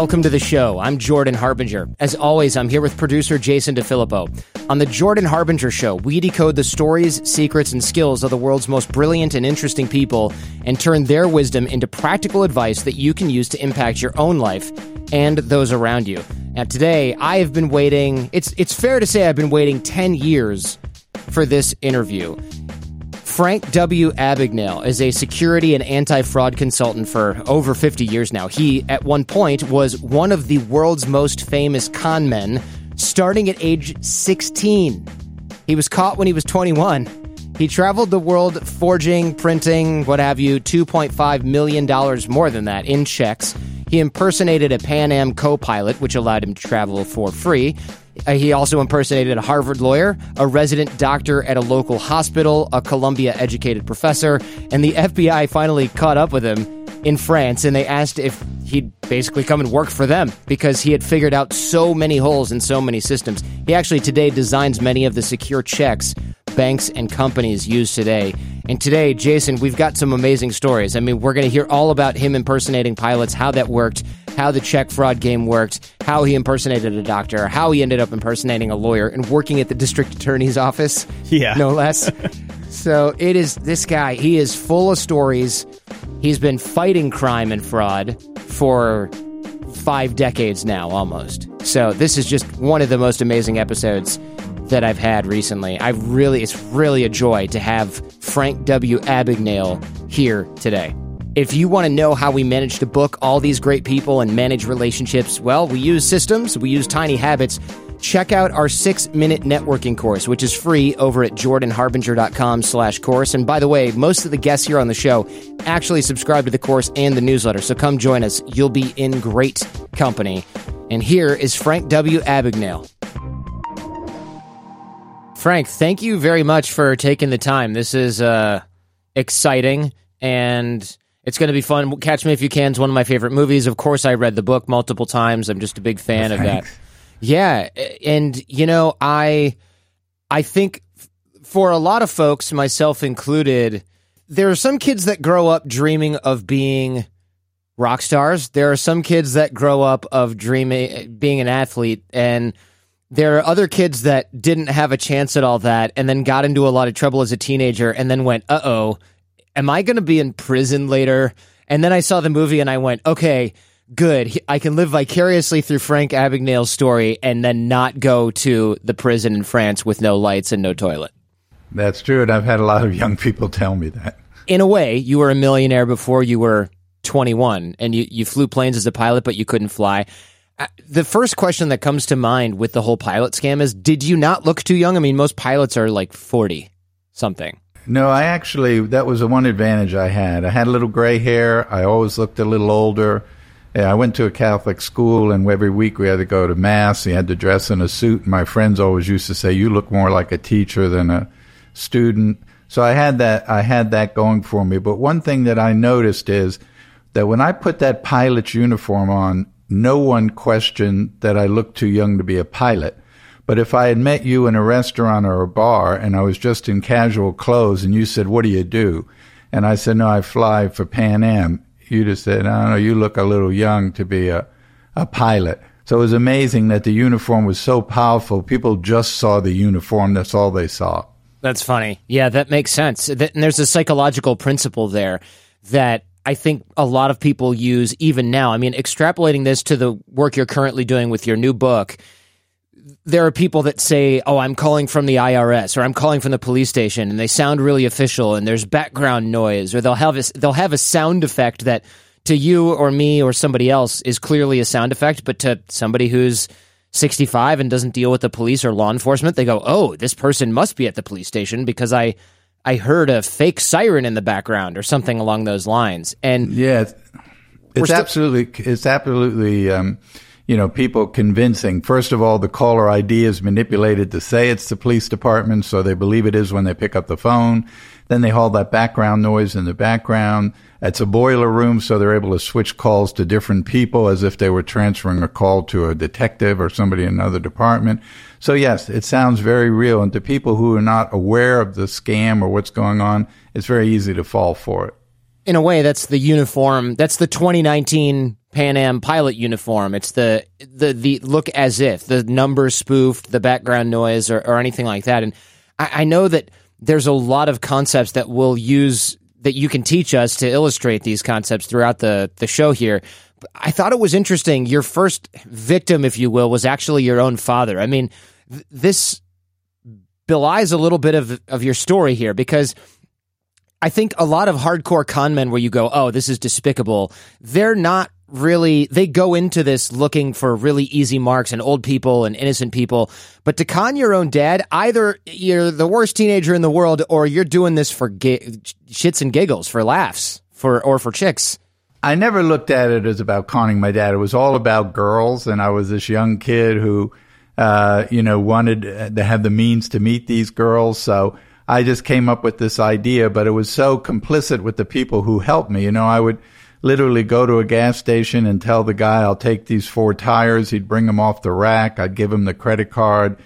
Welcome to the show. I'm Jordan Harbinger. As always, I'm here with producer Jason DeFilippo. On the Jordan Harbinger Show, we decode the stories, secrets, and skills of the world's most brilliant and interesting people and turn their wisdom into practical advice that you can use to impact your own life and those around you. Now, today, I have been waiting, it's, it's fair to say I've been waiting 10 years for this interview. Frank W. Abagnale is a security and anti fraud consultant for over 50 years now. He, at one point, was one of the world's most famous con men, starting at age 16. He was caught when he was 21. He traveled the world forging, printing, what have you, $2.5 million more than that in checks. He impersonated a Pan Am co pilot, which allowed him to travel for free. Uh, he also impersonated a Harvard lawyer, a resident doctor at a local hospital, a Columbia educated professor, and the FBI finally caught up with him in France and they asked if he'd basically come and work for them because he had figured out so many holes in so many systems. He actually today designs many of the secure checks banks and companies use today. And today, Jason, we've got some amazing stories. I mean, we're going to hear all about him impersonating pilots, how that worked, how the check fraud game worked, how he impersonated a doctor, how he ended up impersonating a lawyer and working at the district attorney's office. Yeah. No less. so it is this guy, he is full of stories. He's been fighting crime and fraud for five decades now, almost. So this is just one of the most amazing episodes that I've had recently. I've really, it's really a joy to have Frank W. Abagnale here today. If you want to know how we manage to book all these great people and manage relationships, well, we use systems, we use tiny habits. Check out our six minute networking course, which is free over at jordanharbinger.com slash course. And by the way, most of the guests here on the show actually subscribe to the course and the newsletter. So come join us. You'll be in great company. And here is Frank W. Abagnale. Frank, thank you very much for taking the time. This is uh, exciting and it's going to be fun. Catch Me If You Can is one of my favorite movies. Of course, I read the book multiple times. I'm just a big fan of that. Yeah, and you know, I I think for a lot of folks, myself included, there are some kids that grow up dreaming of being rock stars. There are some kids that grow up of dreaming being an athlete and there are other kids that didn't have a chance at all that and then got into a lot of trouble as a teenager and then went, "Uh oh, am I going to be in prison later? And then I saw the movie and I went, okay, good. I can live vicariously through Frank Abagnale's story and then not go to the prison in France with no lights and no toilet. That's true. And I've had a lot of young people tell me that. In a way, you were a millionaire before you were 21 and you, you flew planes as a pilot, but you couldn't fly. Uh, the first question that comes to mind with the whole pilot scam is Did you not look too young? I mean, most pilots are like 40 something. No, I actually, that was the one advantage I had. I had a little gray hair. I always looked a little older. I went to a Catholic school, and every week we had to go to Mass. You had to dress in a suit. My friends always used to say, You look more like a teacher than a student. So I had that, I had that going for me. But one thing that I noticed is that when I put that pilot's uniform on, no one questioned that I looked too young to be a pilot. But if I had met you in a restaurant or a bar and I was just in casual clothes and you said, What do you do? And I said, No, I fly for Pan Am, you'd have said, I don't know, you look a little young to be a, a pilot. So it was amazing that the uniform was so powerful. People just saw the uniform. That's all they saw. That's funny. Yeah, that makes sense. And there's a psychological principle there that I think a lot of people use even now. I mean, extrapolating this to the work you're currently doing with your new book there are people that say, "Oh, I'm calling from the IRS or I'm calling from the police station," and they sound really official, and there's background noise, or they'll have a, they'll have a sound effect that to you or me or somebody else is clearly a sound effect, but to somebody who's 65 and doesn't deal with the police or law enforcement, they go, "Oh, this person must be at the police station because I I heard a fake siren in the background or something along those lines." And yeah, it's, absolutely it's absolutely um, you know, people convincing. First of all, the caller ID is manipulated to say it's the police department, so they believe it is when they pick up the phone. Then they hold that background noise in the background. It's a boiler room, so they're able to switch calls to different people as if they were transferring a call to a detective or somebody in another department. So yes, it sounds very real. And to people who are not aware of the scam or what's going on, it's very easy to fall for it in a way, that's the uniform. That's the 2019 Pan Am pilot uniform. It's the the the look as if the numbers spoofed, the background noise, or, or anything like that. And I, I know that there's a lot of concepts that we'll use that you can teach us to illustrate these concepts throughout the the show here. I thought it was interesting. Your first victim, if you will, was actually your own father. I mean, th- this belies a little bit of of your story here because I think a lot of hardcore con men where you go, oh, this is despicable. They're not really, they go into this looking for really easy marks and old people and innocent people. But to con your own dad, either you're the worst teenager in the world or you're doing this for shits and giggles, for laughs, for, or for chicks. I never looked at it as about conning my dad. It was all about girls. And I was this young kid who, uh, you know, wanted to have the means to meet these girls. So, I just came up with this idea, but it was so complicit with the people who helped me. You know, I would literally go to a gas station and tell the guy, I'll take these four tires. He'd bring them off the rack. I'd give him the credit card.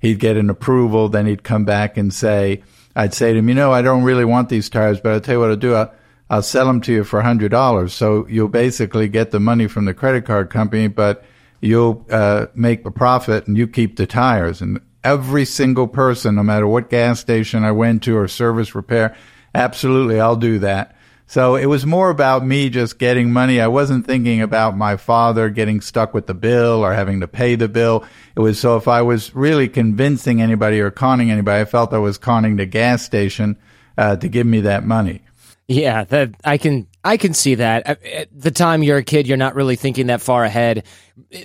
He'd get an approval. Then he'd come back and say, I'd say to him, you know, I don't really want these tires, but I'll tell you what I'll do. I'll, I'll sell them to you for a hundred dollars. So you'll basically get the money from the credit card company, but you'll uh, make a profit and you keep the tires. And every single person, no matter what gas station I went to or service repair. Absolutely, I'll do that. So it was more about me just getting money. I wasn't thinking about my father getting stuck with the bill or having to pay the bill. It was so if I was really convincing anybody or conning anybody, I felt I was conning the gas station uh, to give me that money. Yeah, that I can I can see that. At the time you're a kid, you're not really thinking that far ahead.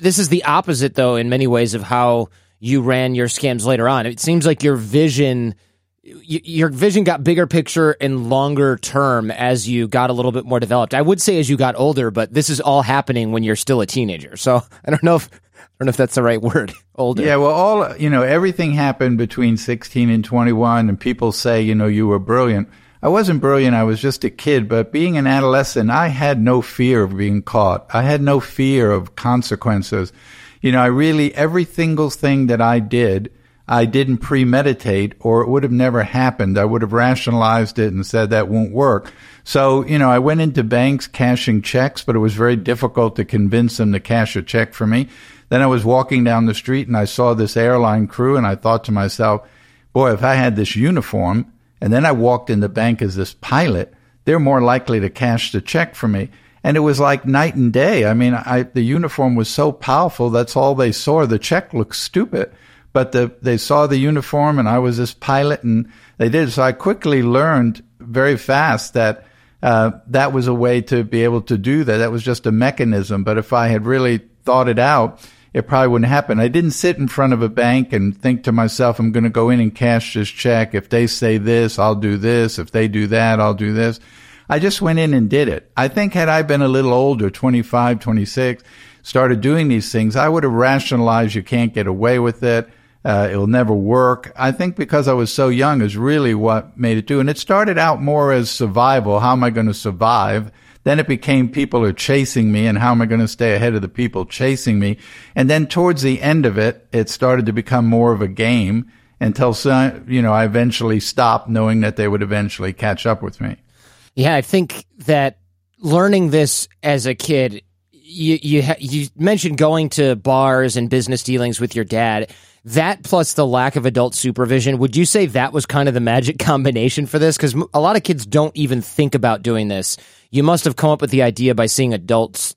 This is the opposite, though, in many ways of how you ran your scams later on. It seems like your vision your vision got bigger picture and longer term as you got a little bit more developed. I would say as you got older, but this is all happening when you're still a teenager. So I don't know if I don't know if that's the right word. Older. Yeah, well, all you know, everything happened between 16 and 21, and people say, you know, you were brilliant. I wasn't brilliant. I was just a kid. But being an adolescent, I had no fear of being caught. I had no fear of consequences you know, I really, every single thing that I did, I didn't premeditate or it would have never happened. I would have rationalized it and said that won't work. So, you know, I went into banks cashing checks, but it was very difficult to convince them to cash a check for me. Then I was walking down the street and I saw this airline crew and I thought to myself, boy, if I had this uniform and then I walked in the bank as this pilot, they're more likely to cash the check for me and it was like night and day. I mean, I, the uniform was so powerful. That's all they saw. The check looked stupid, but the, they saw the uniform and I was this pilot and they did. So I quickly learned very fast that, uh, that was a way to be able to do that. That was just a mechanism. But if I had really thought it out, it probably wouldn't happen. I didn't sit in front of a bank and think to myself, I'm going to go in and cash this check. If they say this, I'll do this. If they do that, I'll do this. I just went in and did it. I think had I been a little older, 25, 26, started doing these things, I would have rationalized you can't get away with it. Uh, it'll never work. I think because I was so young is really what made it do. And it started out more as survival. How am I going to survive? Then it became people are chasing me and how am I going to stay ahead of the people chasing me? And then towards the end of it, it started to become more of a game until, you know, I eventually stopped knowing that they would eventually catch up with me. Yeah, I think that learning this as a kid, you you ha- you mentioned going to bars and business dealings with your dad. That plus the lack of adult supervision, would you say that was kind of the magic combination for this? Because a lot of kids don't even think about doing this. You must have come up with the idea by seeing adults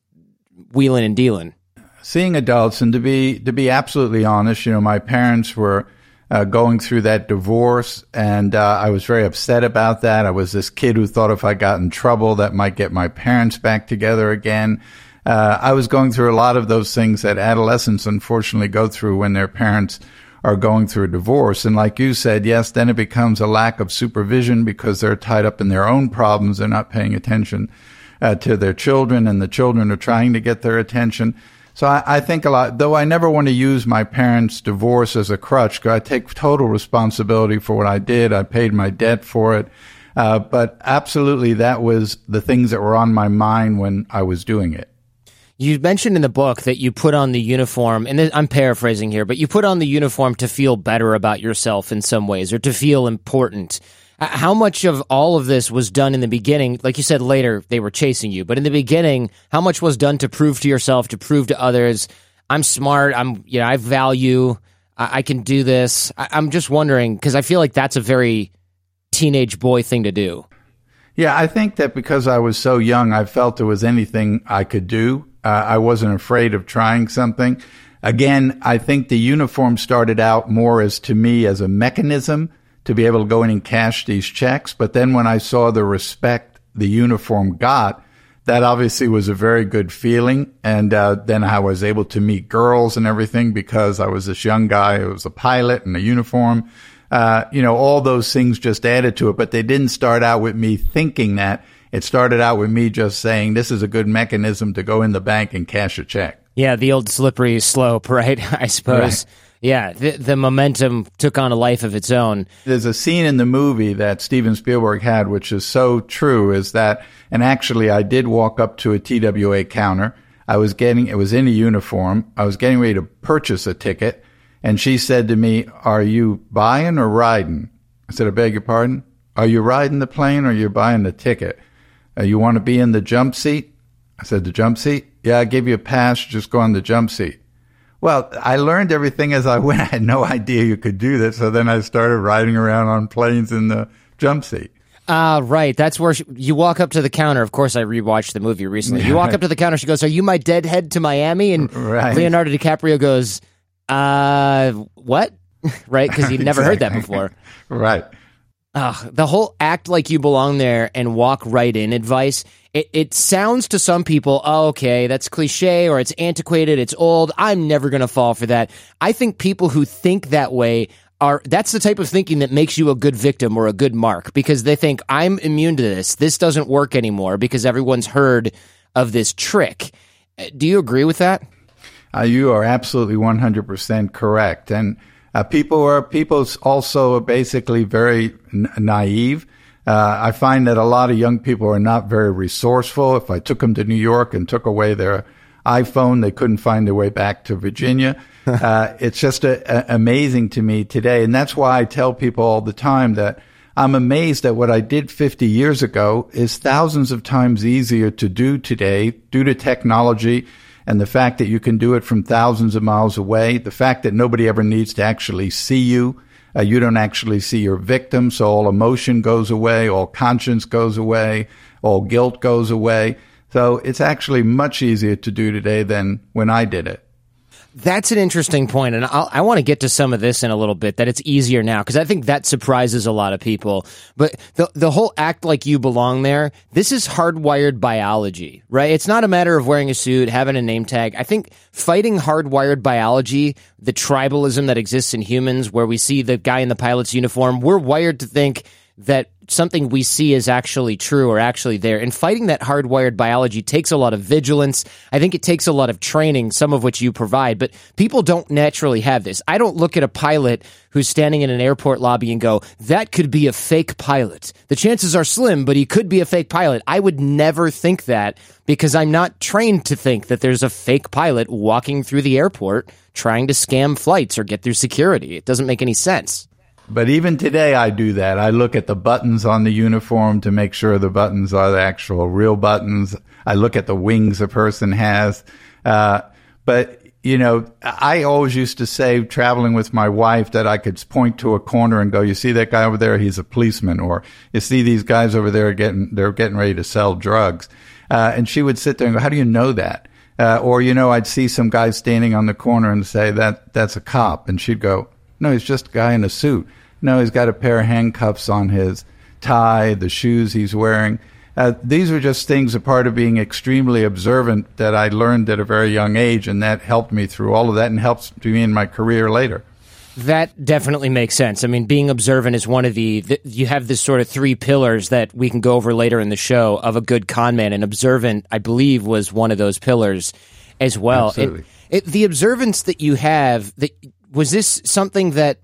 wheeling and dealing. Seeing adults, and to be to be absolutely honest, you know, my parents were uh, going through that divorce, and uh, I was very upset about that. I was this kid who thought if I got in trouble, that might get my parents back together again. Uh, I was going through a lot of those things that adolescents unfortunately go through when their parents are going through a divorce. And like you said, yes, then it becomes a lack of supervision because they're tied up in their own problems. They're not paying attention uh, to their children, and the children are trying to get their attention. So I, I, think a lot, though I never want to use my parents' divorce as a crutch, I take total responsibility for what I did. I paid my debt for it. Uh, but absolutely, that was the things that were on my mind when I was doing it. You mentioned in the book that you put on the uniform, and I'm paraphrasing here, but you put on the uniform to feel better about yourself in some ways or to feel important. Uh, how much of all of this was done in the beginning? Like you said later, they were chasing you, but in the beginning, how much was done to prove to yourself, to prove to others, I'm smart, I'm, you know, I value, I, I can do this. I, I'm just wondering, because I feel like that's a very teenage boy thing to do. Yeah, I think that because I was so young, I felt there was anything I could do. Uh, I wasn't afraid of trying something. Again, I think the uniform started out more as to me as a mechanism to be able to go in and cash these checks. But then when I saw the respect the uniform got, that obviously was a very good feeling. And uh, then I was able to meet girls and everything because I was this young guy who was a pilot in a uniform. Uh, you know, all those things just added to it, but they didn't start out with me thinking that. It started out with me just saying, this is a good mechanism to go in the bank and cash a check. Yeah, the old slippery slope, right? I suppose. Right. Yeah, the, the momentum took on a life of its own. There's a scene in the movie that Steven Spielberg had, which is so true, is that, and actually I did walk up to a TWA counter. I was getting, it was in a uniform. I was getting ready to purchase a ticket. And she said to me, are you buying or riding? I said, I beg your pardon? Are you riding the plane or you're buying the ticket? Uh, you want to be in the jump seat? I said, the jump seat? Yeah, I gave you a pass. Just go on the jump seat. Well, I learned everything as I went. I had no idea you could do this. So then I started riding around on planes in the jump seat. Ah, uh, right. That's where she, you walk up to the counter. Of course, I rewatched the movie recently. You walk up to the counter. She goes, "Are you my deadhead to Miami?" And right. Leonardo DiCaprio goes, "Uh, what?" right? Because he'd never exactly. heard that before. right. Ugh, the whole act like you belong there and walk right in advice it, it sounds to some people, oh, okay, that's cliche or it's antiquated, it's old. I'm never going to fall for that. I think people who think that way are that's the type of thinking that makes you a good victim or a good mark because they think I'm immune to this. This doesn't work anymore because everyone's heard of this trick. Uh, do you agree with that? Uh, you are absolutely 100% correct. And uh, people are people also are basically very n- naive. Uh, I find that a lot of young people are not very resourceful. If I took them to New York and took away their iPhone, they couldn't find their way back to Virginia. uh, it's just a, a, amazing to me today. And that's why I tell people all the time that I'm amazed that what I did 50 years ago is thousands of times easier to do today due to technology and the fact that you can do it from thousands of miles away, the fact that nobody ever needs to actually see you. Uh, you don't actually see your victim, so all emotion goes away, all conscience goes away, all guilt goes away. So it's actually much easier to do today than when I did it. That's an interesting point, and I'll, i want to get to some of this in a little bit. That it's easier now because I think that surprises a lot of people. But the the whole act like you belong there. This is hardwired biology, right? It's not a matter of wearing a suit, having a name tag. I think fighting hardwired biology, the tribalism that exists in humans, where we see the guy in the pilot's uniform, we're wired to think that something we see is actually true or actually there. And fighting that hardwired biology takes a lot of vigilance. I think it takes a lot of training, some of which you provide, but people don't naturally have this. I don't look at a pilot who's standing in an airport lobby and go, that could be a fake pilot. The chances are slim, but he could be a fake pilot. I would never think that because I'm not trained to think that there's a fake pilot walking through the airport trying to scam flights or get through security. It doesn't make any sense. But even today, I do that. I look at the buttons on the uniform to make sure the buttons are the actual real buttons. I look at the wings a person has. Uh, but, you know, I always used to say, traveling with my wife, that I could point to a corner and go, you see that guy over there? He's a policeman. Or you see these guys over there getting, they're getting ready to sell drugs. Uh, and she would sit there and go, how do you know that? Uh, or, you know, I'd see some guy standing on the corner and say, that, that's a cop. And she'd go, no, he's just a guy in a suit. No, he's got a pair of handcuffs on his tie, the shoes he's wearing. Uh, these are just things a part of being extremely observant that I learned at a very young age, and that helped me through all of that and helps me in my career later. That definitely makes sense. I mean, being observant is one of the, the, you have this sort of three pillars that we can go over later in the show of a good con man, and observant, I believe, was one of those pillars as well. Absolutely. It, it, the observance that you have, that was this something that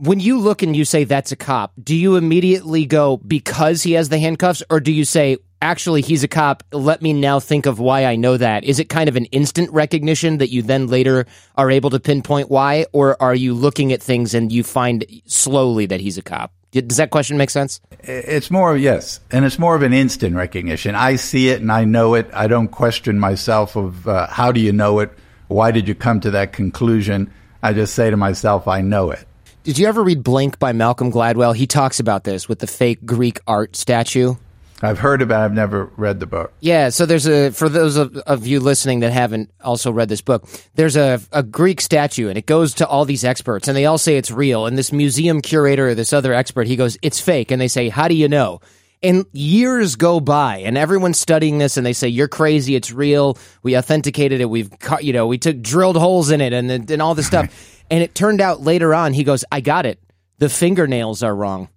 when you look and you say that's a cop, do you immediately go because he has the handcuffs, or do you say actually he's a cop? Let me now think of why I know that. Is it kind of an instant recognition that you then later are able to pinpoint why, or are you looking at things and you find slowly that he's a cop? Does that question make sense? It's more, of, yes, and it's more of an instant recognition. I see it and I know it. I don't question myself of uh, how do you know it? Why did you come to that conclusion? I just say to myself, I know it. Did you ever read Blink by Malcolm Gladwell? He talks about this with the fake Greek art statue. I've heard about it. I've never read the book. Yeah, so there's a for those of, of you listening that haven't also read this book, there's a, a Greek statue and it goes to all these experts and they all say it's real. And this museum curator, or this other expert, he goes, It's fake. And they say, How do you know? And years go by and everyone's studying this and they say, You're crazy, it's real. We authenticated it, we've cut you know, we took drilled holes in it and and all this stuff. and it turned out later on, he goes, I got it. The fingernails are wrong.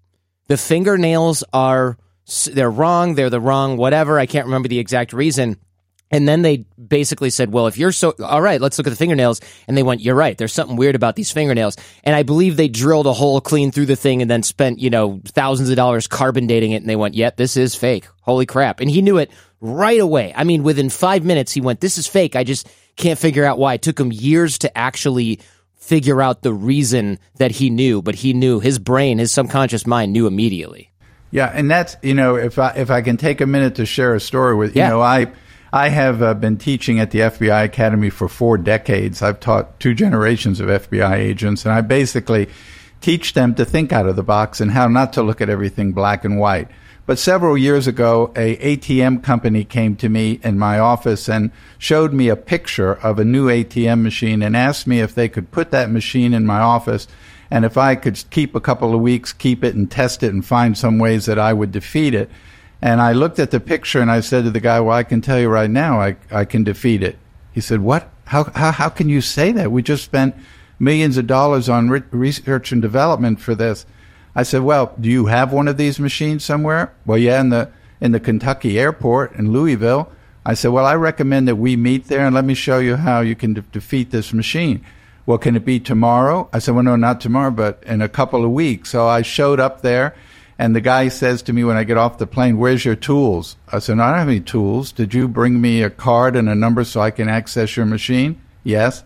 The fingernails are they're wrong, they're the wrong, whatever. I can't remember the exact reason. And then they basically said, well, if you're so, all right, let's look at the fingernails. And they went, you're right. There's something weird about these fingernails. And I believe they drilled a hole clean through the thing and then spent, you know, thousands of dollars carbon dating it. And they went, yep, this is fake. Holy crap. And he knew it right away. I mean, within five minutes, he went, this is fake. I just can't figure out why. It took him years to actually figure out the reason that he knew, but he knew his brain, his subconscious mind knew immediately. Yeah, and that's you know if I if I can take a minute to share a story with Yeah. you know I I have uh, been teaching at the FBI Academy for four decades. I've taught two generations of FBI agents, and I basically teach them to think out of the box and how not to look at everything black and white. But several years ago, a ATM company came to me in my office and showed me a picture of a new ATM machine and asked me if they could put that machine in my office and if I could keep a couple of weeks, keep it and test it and find some ways that I would defeat it. And I looked at the picture and I said to the guy, "Well, I can tell you right now, I I can defeat it." He said, "What? How how how can you say that? We just spent millions of dollars on re- research and development for this." I said, "Well, do you have one of these machines somewhere?" Well, yeah, in the in the Kentucky airport in Louisville. I said, "Well, I recommend that we meet there and let me show you how you can de- defeat this machine." Well, can it be tomorrow? I said, well, no, not tomorrow, but in a couple of weeks. So I showed up there, and the guy says to me when I get off the plane, where's your tools? I said, no, I don't have any tools. Did you bring me a card and a number so I can access your machine? Yes.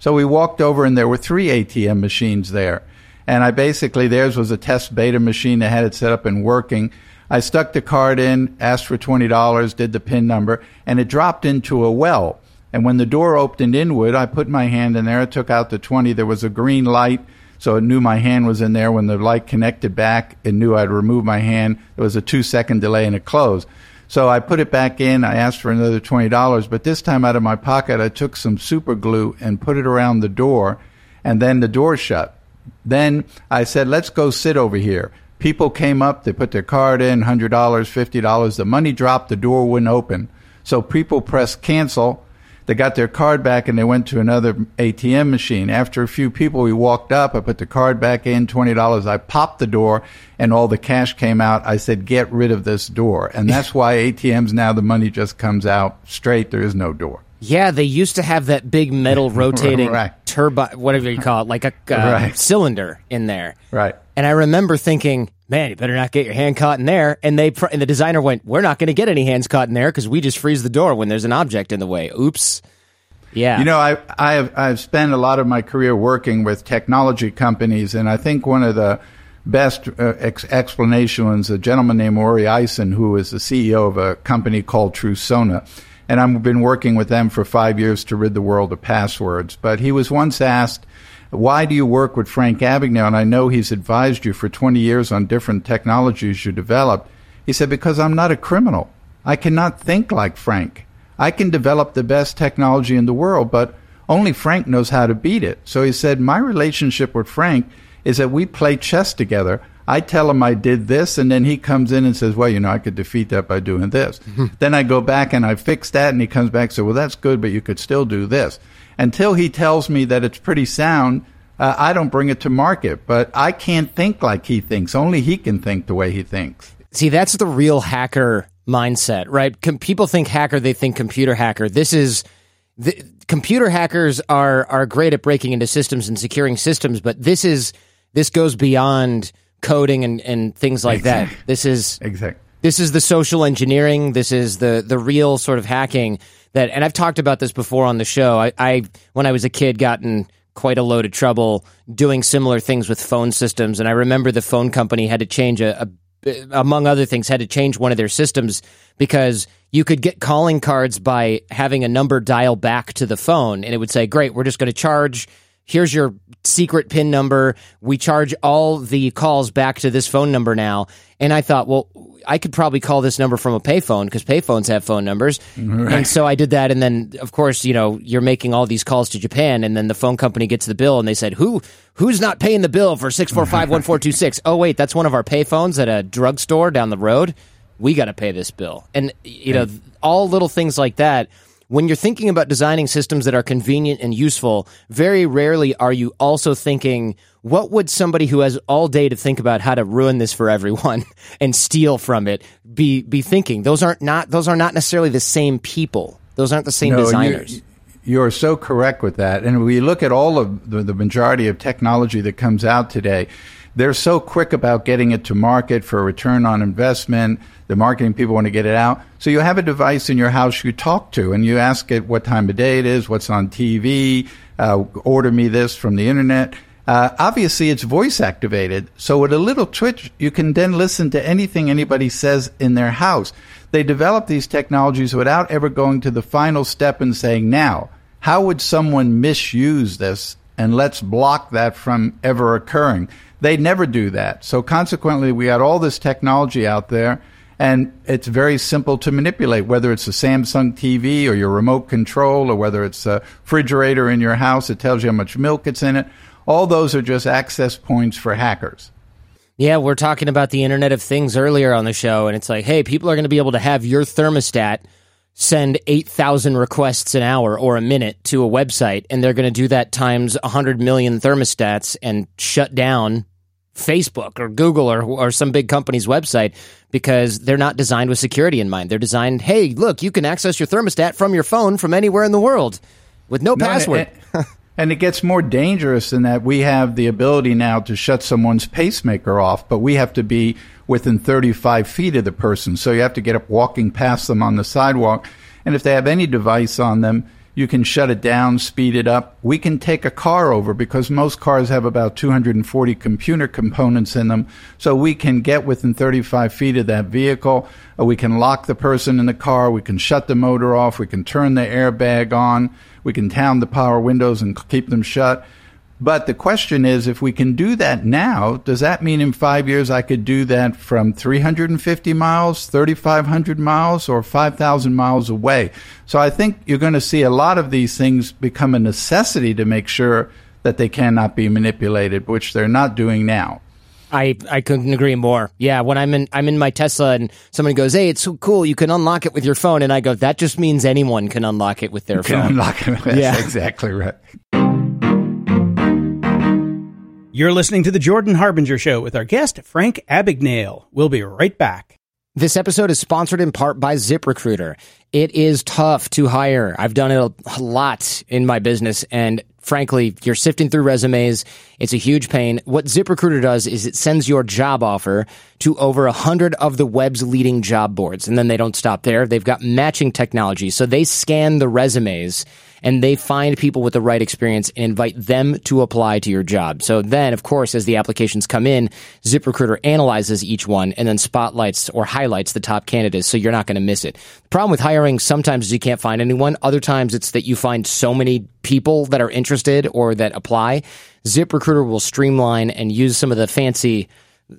So we walked over, and there were three ATM machines there. And I basically, theirs was a test beta machine that had it set up and working. I stuck the card in, asked for $20, did the PIN number, and it dropped into a well. And when the door opened inward, I put my hand in there, it took out the 20. There was a green light, so it knew my hand was in there. When the light connected back, it knew I'd remove my hand. There was a two second delay and it closed. So I put it back in. I asked for another $20, but this time out of my pocket, I took some super glue and put it around the door, and then the door shut. Then I said, let's go sit over here. People came up, they put their card in, $100, $50. The money dropped, the door wouldn't open. So people pressed cancel. They got their card back and they went to another ATM machine. After a few people, we walked up. I put the card back in, $20. I popped the door and all the cash came out. I said, get rid of this door. And that's why ATMs now, the money just comes out straight. There is no door. Yeah, they used to have that big metal rotating Right. Turbine, whatever you call it, like a uh, Right. cylinder in there. Right. And I remember thinking, man, you better not get your hand caught in there. And they pr- and the designer went, we're not going to get any hands caught in there because we just freeze the door when there's an object in the way. Oops. Yeah. You know, I, I have I've spent a lot of my career working with technology companies, and I think one of the best uh, ex- explanation was a gentleman named Ori Eisen, who is the CEO of a company called Trusona. And I've been working with them for five years to rid the world of passwords. But he was once asked, why do you work with Frank Abagnale? And I know he's advised you for 20 years on different technologies you developed. He said, because I'm not a criminal. I cannot think like Frank. I can develop the best technology in the world, but only Frank knows how to beat it. So he said, My relationship with Frank is that we play chess together. I tell him I did this, and then he comes in and says, Well, you know, I could defeat that by doing this. then I go back and I fix that, and he comes back and says, Well, that's good, but you could still do this. Until he tells me that it's pretty sound, uh, I don't bring it to market. But I can't think like he thinks. Only he can think the way he thinks. See, that's the real hacker mindset, right? Com- people think hacker, they think computer hacker. This is the, computer hackers are are great at breaking into systems and securing systems, but this is this goes beyond coding and, and things like that. This is Exactly. this is the social engineering. This is the the real sort of hacking that. And I've talked about this before on the show. I, I when I was a kid, got in quite a load of trouble doing similar things with phone systems. And I remember the phone company had to change a, a among other things, had to change one of their systems because you could get calling cards by having a number dial back to the phone, and it would say, "Great, we're just going to charge." Here's your secret pin number. We charge all the calls back to this phone number now. And I thought, well, I could probably call this number from a payphone because payphones have phone numbers. Right. And so I did that. And then, of course, you know, you're making all these calls to Japan, and then the phone company gets the bill, and they said, "Who who's not paying the bill for six four five one four two six? Oh wait, that's one of our payphones at a drugstore down the road. We got to pay this bill." And you know, all little things like that when you're thinking about designing systems that are convenient and useful, very rarely are you also thinking, what would somebody who has all day to think about how to ruin this for everyone and steal from it be be thinking? Those aren't not those are not necessarily the same people. Those aren't the same no, designers. You, you're so correct with that. And we look at all of the, the majority of technology that comes out today they're so quick about getting it to market for a return on investment. The marketing people want to get it out. So you have a device in your house you talk to and you ask it what time of day it is, what's on TV, uh, order me this from the internet. Uh, obviously, it's voice activated. So with a little twitch, you can then listen to anything anybody says in their house. They develop these technologies without ever going to the final step and saying, now, how would someone misuse this? And let's block that from ever occurring. They never do that. So consequently, we got all this technology out there, and it's very simple to manipulate, whether it's a Samsung TV or your remote control, or whether it's a refrigerator in your house that tells you how much milk it's in it. All those are just access points for hackers. Yeah, we're talking about the Internet of Things earlier on the show, and it's like, hey, people are going to be able to have your thermostat send 8,000 requests an hour or a minute to a website, and they're going to do that times 100 million thermostats and shut down Facebook or Google or, or some big company's website because they're not designed with security in mind. They're designed, hey, look, you can access your thermostat from your phone from anywhere in the world with no, no password. And, and it gets more dangerous in that we have the ability now to shut someone's pacemaker off, but we have to be within 35 feet of the person. So you have to get up walking past them on the sidewalk. And if they have any device on them, you can shut it down, speed it up. We can take a car over because most cars have about 240 computer components in them. So we can get within 35 feet of that vehicle. Uh, we can lock the person in the car. We can shut the motor off. We can turn the airbag on. We can down the power windows and keep them shut. But the question is, if we can do that now, does that mean in five years I could do that from 350 miles, 3,500 miles, or 5,000 miles away? So I think you're going to see a lot of these things become a necessity to make sure that they cannot be manipulated, which they're not doing now. I, I couldn't agree more. Yeah, when I'm in I'm in my Tesla and someone goes, "Hey, it's so cool! You can unlock it with your phone," and I go, "That just means anyone can unlock it with their you phone." Can unlock it. That's yeah, exactly right. You're listening to The Jordan Harbinger Show with our guest, Frank Abagnale. We'll be right back. This episode is sponsored in part by ZipRecruiter. It is tough to hire. I've done it a lot in my business, and frankly, you're sifting through resumes. It's a huge pain. What ZipRecruiter does is it sends your job offer to over a hundred of the web's leading job boards. And then they don't stop there. They've got matching technology. So they scan the resumes and they find people with the right experience and invite them to apply to your job. So then, of course, as the applications come in, ZipRecruiter analyzes each one and then spotlights or highlights the top candidates so you're not going to miss it. The problem with hiring sometimes is you can't find anyone. Other times it's that you find so many people that are interested or that apply. ZipRecruiter will streamline and use some of the fancy,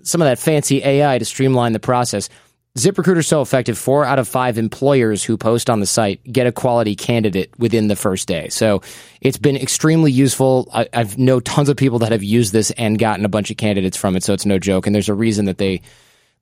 some of that fancy AI to streamline the process. ZipRecruiter is so effective. Four out of five employers who post on the site get a quality candidate within the first day. So it's been extremely useful. I, I've know tons of people that have used this and gotten a bunch of candidates from it. So it's no joke. And there's a reason that they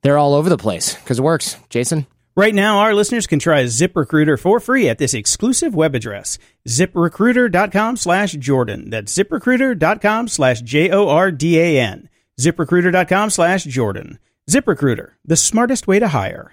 they're all over the place because it works. Jason. Right now, our listeners can try ZipRecruiter for free at this exclusive web address, ziprecruiter.com slash Jordan. That's ziprecruiter.com slash J O R D A N. ZipRecruiter.com slash Jordan. ZipRecruiter, the smartest way to hire.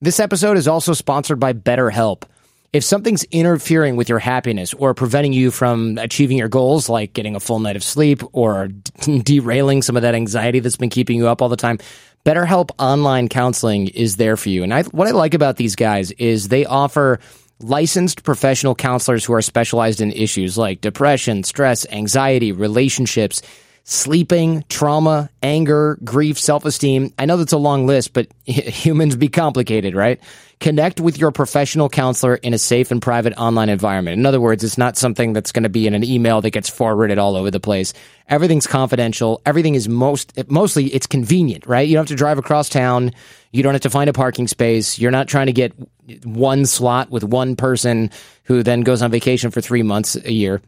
This episode is also sponsored by BetterHelp. If something's interfering with your happiness or preventing you from achieving your goals, like getting a full night of sleep or derailing some of that anxiety that's been keeping you up all the time, BetterHelp online counseling is there for you. And I, what I like about these guys is they offer licensed professional counselors who are specialized in issues like depression, stress, anxiety, relationships, sleeping, trauma, anger, grief, self esteem. I know that's a long list, but humans be complicated, right? Connect with your professional counselor in a safe and private online environment. In other words, it's not something that's going to be in an email that gets forwarded all over the place. Everything's confidential. Everything is most, mostly it's convenient, right? You don't have to drive across town. You don't have to find a parking space. You're not trying to get one slot with one person who then goes on vacation for three months a year.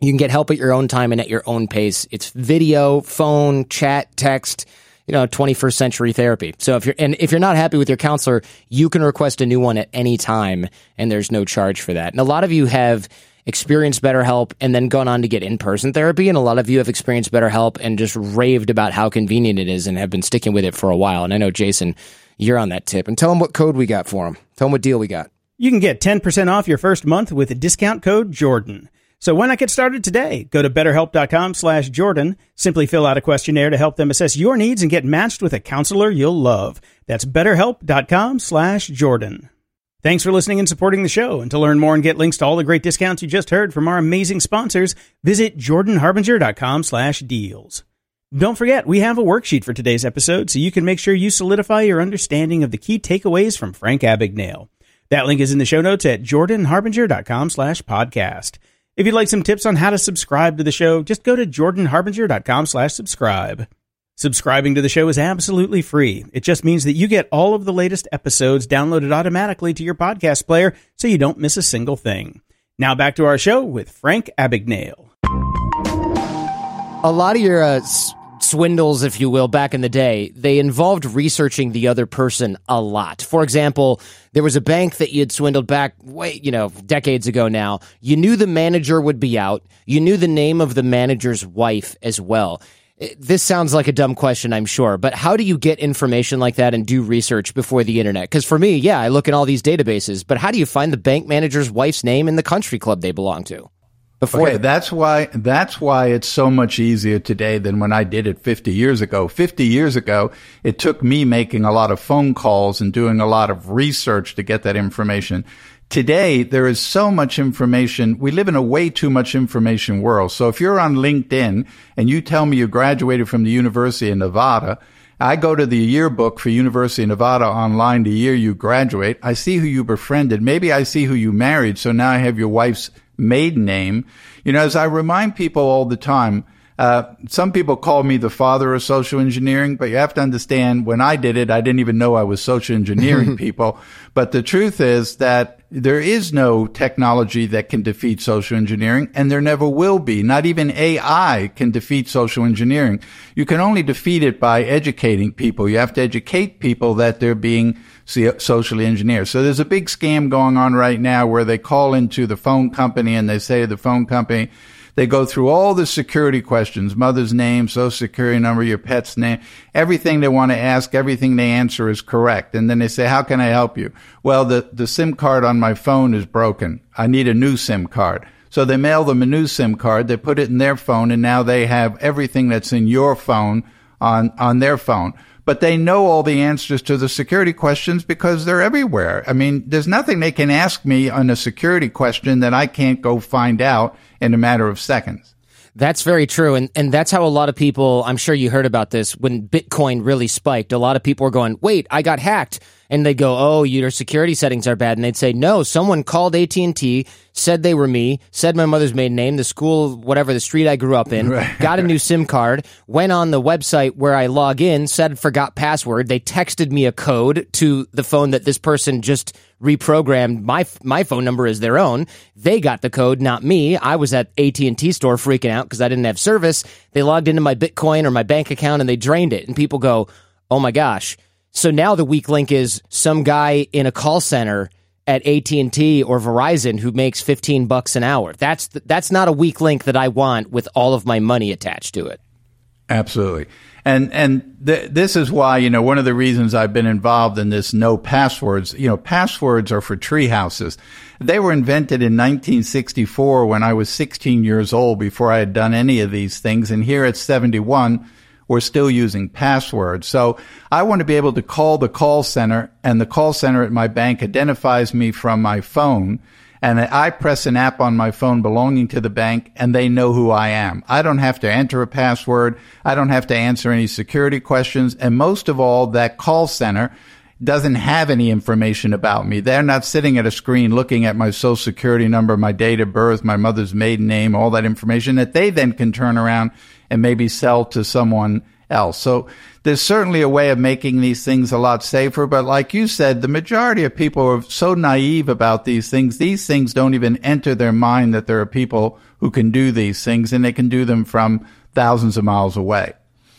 You can get help at your own time and at your own pace. It's video, phone, chat, text, you know, 21st century therapy. So if you're, and if you're not happy with your counselor, you can request a new one at any time and there's no charge for that. And a lot of you have experienced BetterHelp and then gone on to get in-person therapy. And a lot of you have experienced BetterHelp and just raved about how convenient it is and have been sticking with it for a while. And I know Jason, you're on that tip and tell them what code we got for them. Tell them what deal we got. You can get 10% off your first month with the discount code Jordan. So why not get started today? Go to betterhelp.com slash Jordan. Simply fill out a questionnaire to help them assess your needs and get matched with a counselor you'll love. That's betterhelp.com slash Jordan. Thanks for listening and supporting the show. And to learn more and get links to all the great discounts you just heard from our amazing sponsors, visit jordanharbinger.com slash deals. Don't forget, we have a worksheet for today's episode so you can make sure you solidify your understanding of the key takeaways from Frank Abagnale. That link is in the show notes at jordanharbinger.com slash podcast. If you'd like some tips on how to subscribe to the show, just go to jordanharbinger.com slash subscribe. Subscribing to the show is absolutely free. It just means that you get all of the latest episodes downloaded automatically to your podcast player so you don't miss a single thing. Now back to our show with Frank Abagnale. A lot of your uh, swindles, if you will, back in the day, they involved researching the other person a lot. For example, there was a bank that you had swindled back, wait, you know, decades ago now. You knew the manager would be out. You knew the name of the manager's wife as well. Eh, this sounds like a dumb question, I'm sure, but how do you get information like that and do research before the internet? Because for me, yeah, I look in all these databases, but how do you find the bank manager's wife's name in the country club they belong to? Before okay, that's why that's why it's so much easier today than when I did it 50 years ago. 50 years ago, it took me making a lot of phone calls and doing a lot of research to get that information. Today, there is so much information. We live in a way too much information world. So if you're on LinkedIn and you tell me you graduated from the University of Nevada, I go to the yearbook for University of Nevada online the year you graduate. I see who you befriended. Maybe I see who you married. So now I have your wife's maiden name. You know, as I remind people all the time, uh, some people call me the father of social engineering, but you have to understand when I did it, I didn't even know I was social engineering people. But the truth is that there is no technology that can defeat social engineering, and there never will be. Not even AI can defeat social engineering. You can only defeat it by educating people. You have to educate people that they're being socially engineered. So there's a big scam going on right now where they call into the phone company and they say to the phone company, they go through all the security questions, mother's name, social security number, your pet's name, everything they want to ask, everything they answer is correct. And then they say, how can I help you? Well, the, the SIM card on my phone is broken. I need a new SIM card. So they mail them a new SIM card. They put it in their phone and now they have everything that's in your phone on, on their phone but they know all the answers to the security questions because they're everywhere. I mean, there's nothing they can ask me on a security question that I can't go find out in a matter of seconds. That's very true. And, and that's how a lot of people, I'm sure you heard about this when Bitcoin really spiked. A lot of people were going, wait, I got hacked and they go, "Oh, your security settings are bad," and they'd say, "No, someone called AT and T, said they were me, said my mother's maiden name, the school, whatever, the street I grew up in, right. got a new SIM card, went on the website where I log in, said forgot password. They texted me a code to the phone that this person just reprogrammed. My my phone number is their own. They got the code, not me. I was at AT and T store freaking out because I didn't have service. They logged into my Bitcoin or my bank account and they drained it. And people go, "Oh my gosh." So now the weak link is some guy in a call center at AT&T or Verizon who makes 15 bucks an hour. That's that's not a weak link that I want with all of my money attached to it. Absolutely. And and th- this is why, you know, one of the reasons I've been involved in this no passwords, you know, passwords are for tree houses. They were invented in 1964 when I was 16 years old before I had done any of these things and here at 71 we're still using passwords. So I want to be able to call the call center and the call center at my bank identifies me from my phone and I press an app on my phone belonging to the bank and they know who I am. I don't have to enter a password. I don't have to answer any security questions. And most of all, that call center doesn't have any information about me. They're not sitting at a screen looking at my social security number, my date of birth, my mother's maiden name, all that information that they then can turn around and maybe sell to someone else. So there's certainly a way of making these things a lot safer. But like you said, the majority of people are so naive about these things. These things don't even enter their mind that there are people who can do these things and they can do them from thousands of miles away.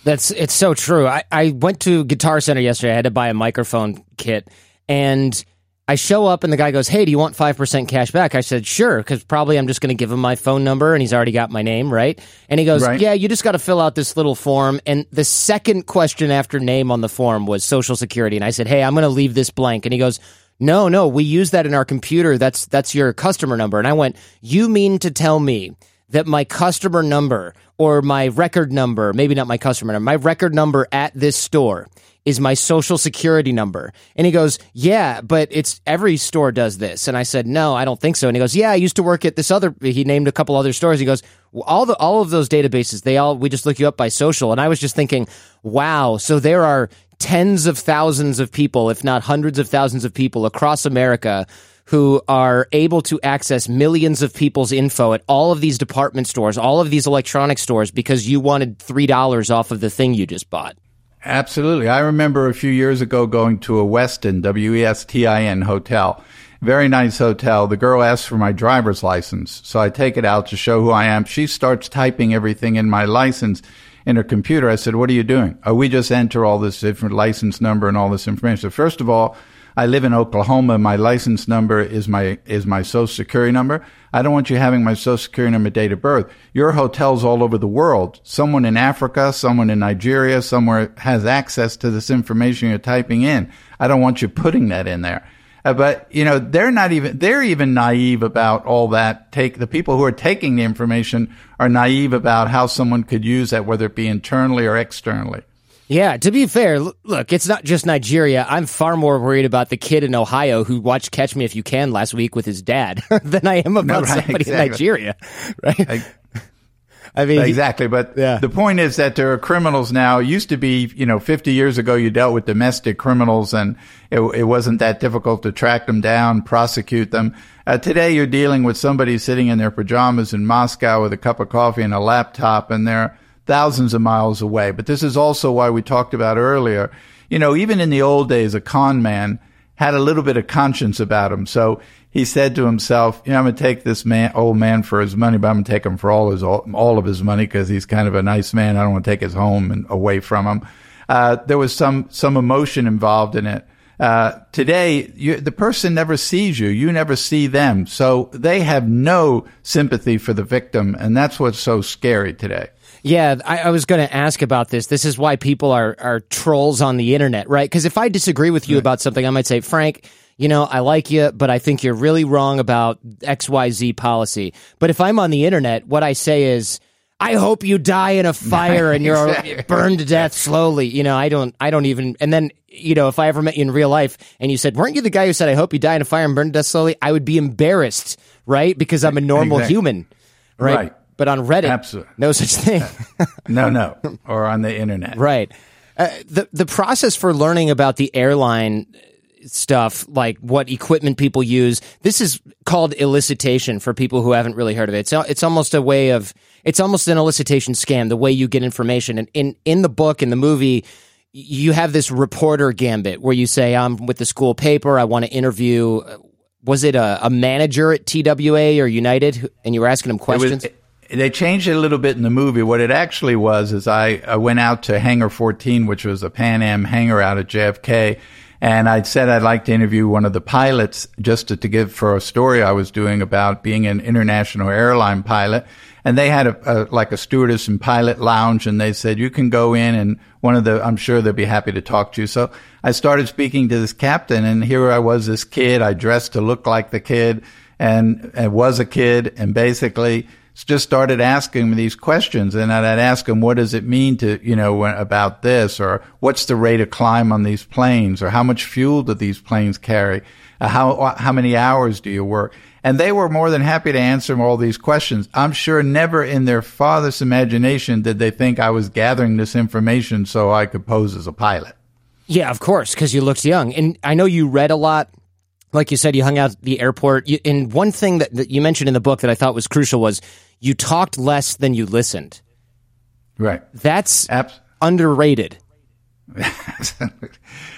That's it's so true. I, I went to Guitar Center yesterday. I had to buy a microphone kit, and I show up and the guy goes, "Hey, do you want five percent cash back?" I said, "Sure," because probably I'm just going to give him my phone number, and he's already got my name, right? And he goes, Right. "Yeah, you just got to fill out this little form." And the second question after name on the form was Social Security, and I said, "Hey, I'm going to leave this blank," and he goes. No, no, we use that in our computer. That's that's your customer number. And I went, "You mean to tell me that my customer number or my record number, maybe not my customer number, my record number at this store is my social security number. And he goes, Yeah, but it's every store does this. And I said, No, I don't think so. And he goes, Yeah, I used to work at this other he named a couple other stores. He goes, all the all of those databases, they all we just look you up by social. And I was just thinking, wow, so there are tens of thousands of people, if not hundreds of thousands of people across America who are able to access millions of people's info at all of these department stores, all of these electronic stores because you wanted $3 off of the thing you just bought. Absolutely. I remember a few years ago going to a Westin, W E S T I N hotel. Very nice hotel. The girl asks for my driver's license. So I take it out to show who I am. She starts typing everything in my license in her computer. I said, What are you doing? Oh, we just enter all this different license number and all this information. So first of all, I live in Oklahoma. My license number is my is my social security number. I don't want you having my social security number, date of birth. Your hotels all over the world. Someone in Africa, someone in Nigeria, somewhere has access to this information you're typing in. I don't want you putting that in there. Uh, but you know they're not even they're even naive about all that. Take the people who are taking the information are naive about how someone could use that, whether it be internally or externally. Yeah, to be fair, look, it's not just Nigeria. I'm far more worried about the kid in Ohio who watched Catch Me If You Can last week with his dad than I am about right, somebody in. Nigeria. Right? I- I mean, Exactly, but Yeah. the point is that there are criminals now. It used to be, you know, 50 years ago, you dealt with domestic criminals, and it, it wasn't that difficult to track them down, prosecute them. Uh, today, you're dealing with somebody sitting in their pajamas in Moscow with a cup of coffee and a laptop, and they're thousands of miles away. But this is also why we talked about earlier. You know, even in the old days, a con man had a little bit of conscience about him. So he said to himself, you know, I'm going to take this man, old man for his money, but I'm going to take him for all his, all of his money because he's kind of a nice man. I don't want to take his home and away from him. Uh, there was some, some emotion involved in it. Uh, today, you, the person never sees you. You never see them. So they have no sympathy for the victim. And that's what's so scary today. Yeah, I, I was going to ask about this. This is why people are are trolls on the internet, right? Because if I disagree with you about something, I might say, Frank, you know, I like you, but I think you're really wrong about X Y Z policy. But if I'm on the internet, what I say is. I hope you die in a fire and you're Exactly. burned to death slowly. You know, I don't, I don't even, and then, you know, if I ever met you in real life and you said, weren't you the guy who said, I hope you die in a fire and burn to death slowly? I would be embarrassed, right? Because I'm a normal Exactly. human, right? Right. But on Reddit, Absolutely. no such thing. No, no. or on the internet. Right. Uh, the the process for learning about the airline stuff, like what equipment people use, this is called elicitation for people who haven't really heard of it. It's it's almost a way of it's almost an elicitation scam. The way you get information, and in in the book in the movie. You have this reporter gambit where you say, I'm with the school paper. I want to interview. Was it a, a manager at TWA or United? And you were asking him It was- questions? They changed it a little bit in the movie. What it actually was is I, I went out to Hangar 14, which was a Pan Am hangar out at JFK, and I said I'd like to interview one of the pilots just to, to give for a story I was doing about being an international airline pilot. And they had a, a like a stewardess and pilot lounge, and they said you can go in, and one of the I'm sure they'll be happy to talk to you. So I started speaking to this captain, and here I was, this kid. I dressed to look like the kid, and, and was a kid, and basically just started asking me these questions and I'd ask them, what does it mean to, you know, about this or what's the rate of climb on these planes or how much fuel do these planes carry? Uh, how, how many hours do you work? And they were more than happy to answer all these questions. I'm sure never in their farthest imagination did they think I was gathering this information so I could pose as a pilot. Yeah, of course, because you looked young. And I know you read a lot like you said, you hung out at the airport. You, and one thing that, that, you mentioned in the book that I thought was crucial was you talked less than you listened. Right. That's underrated.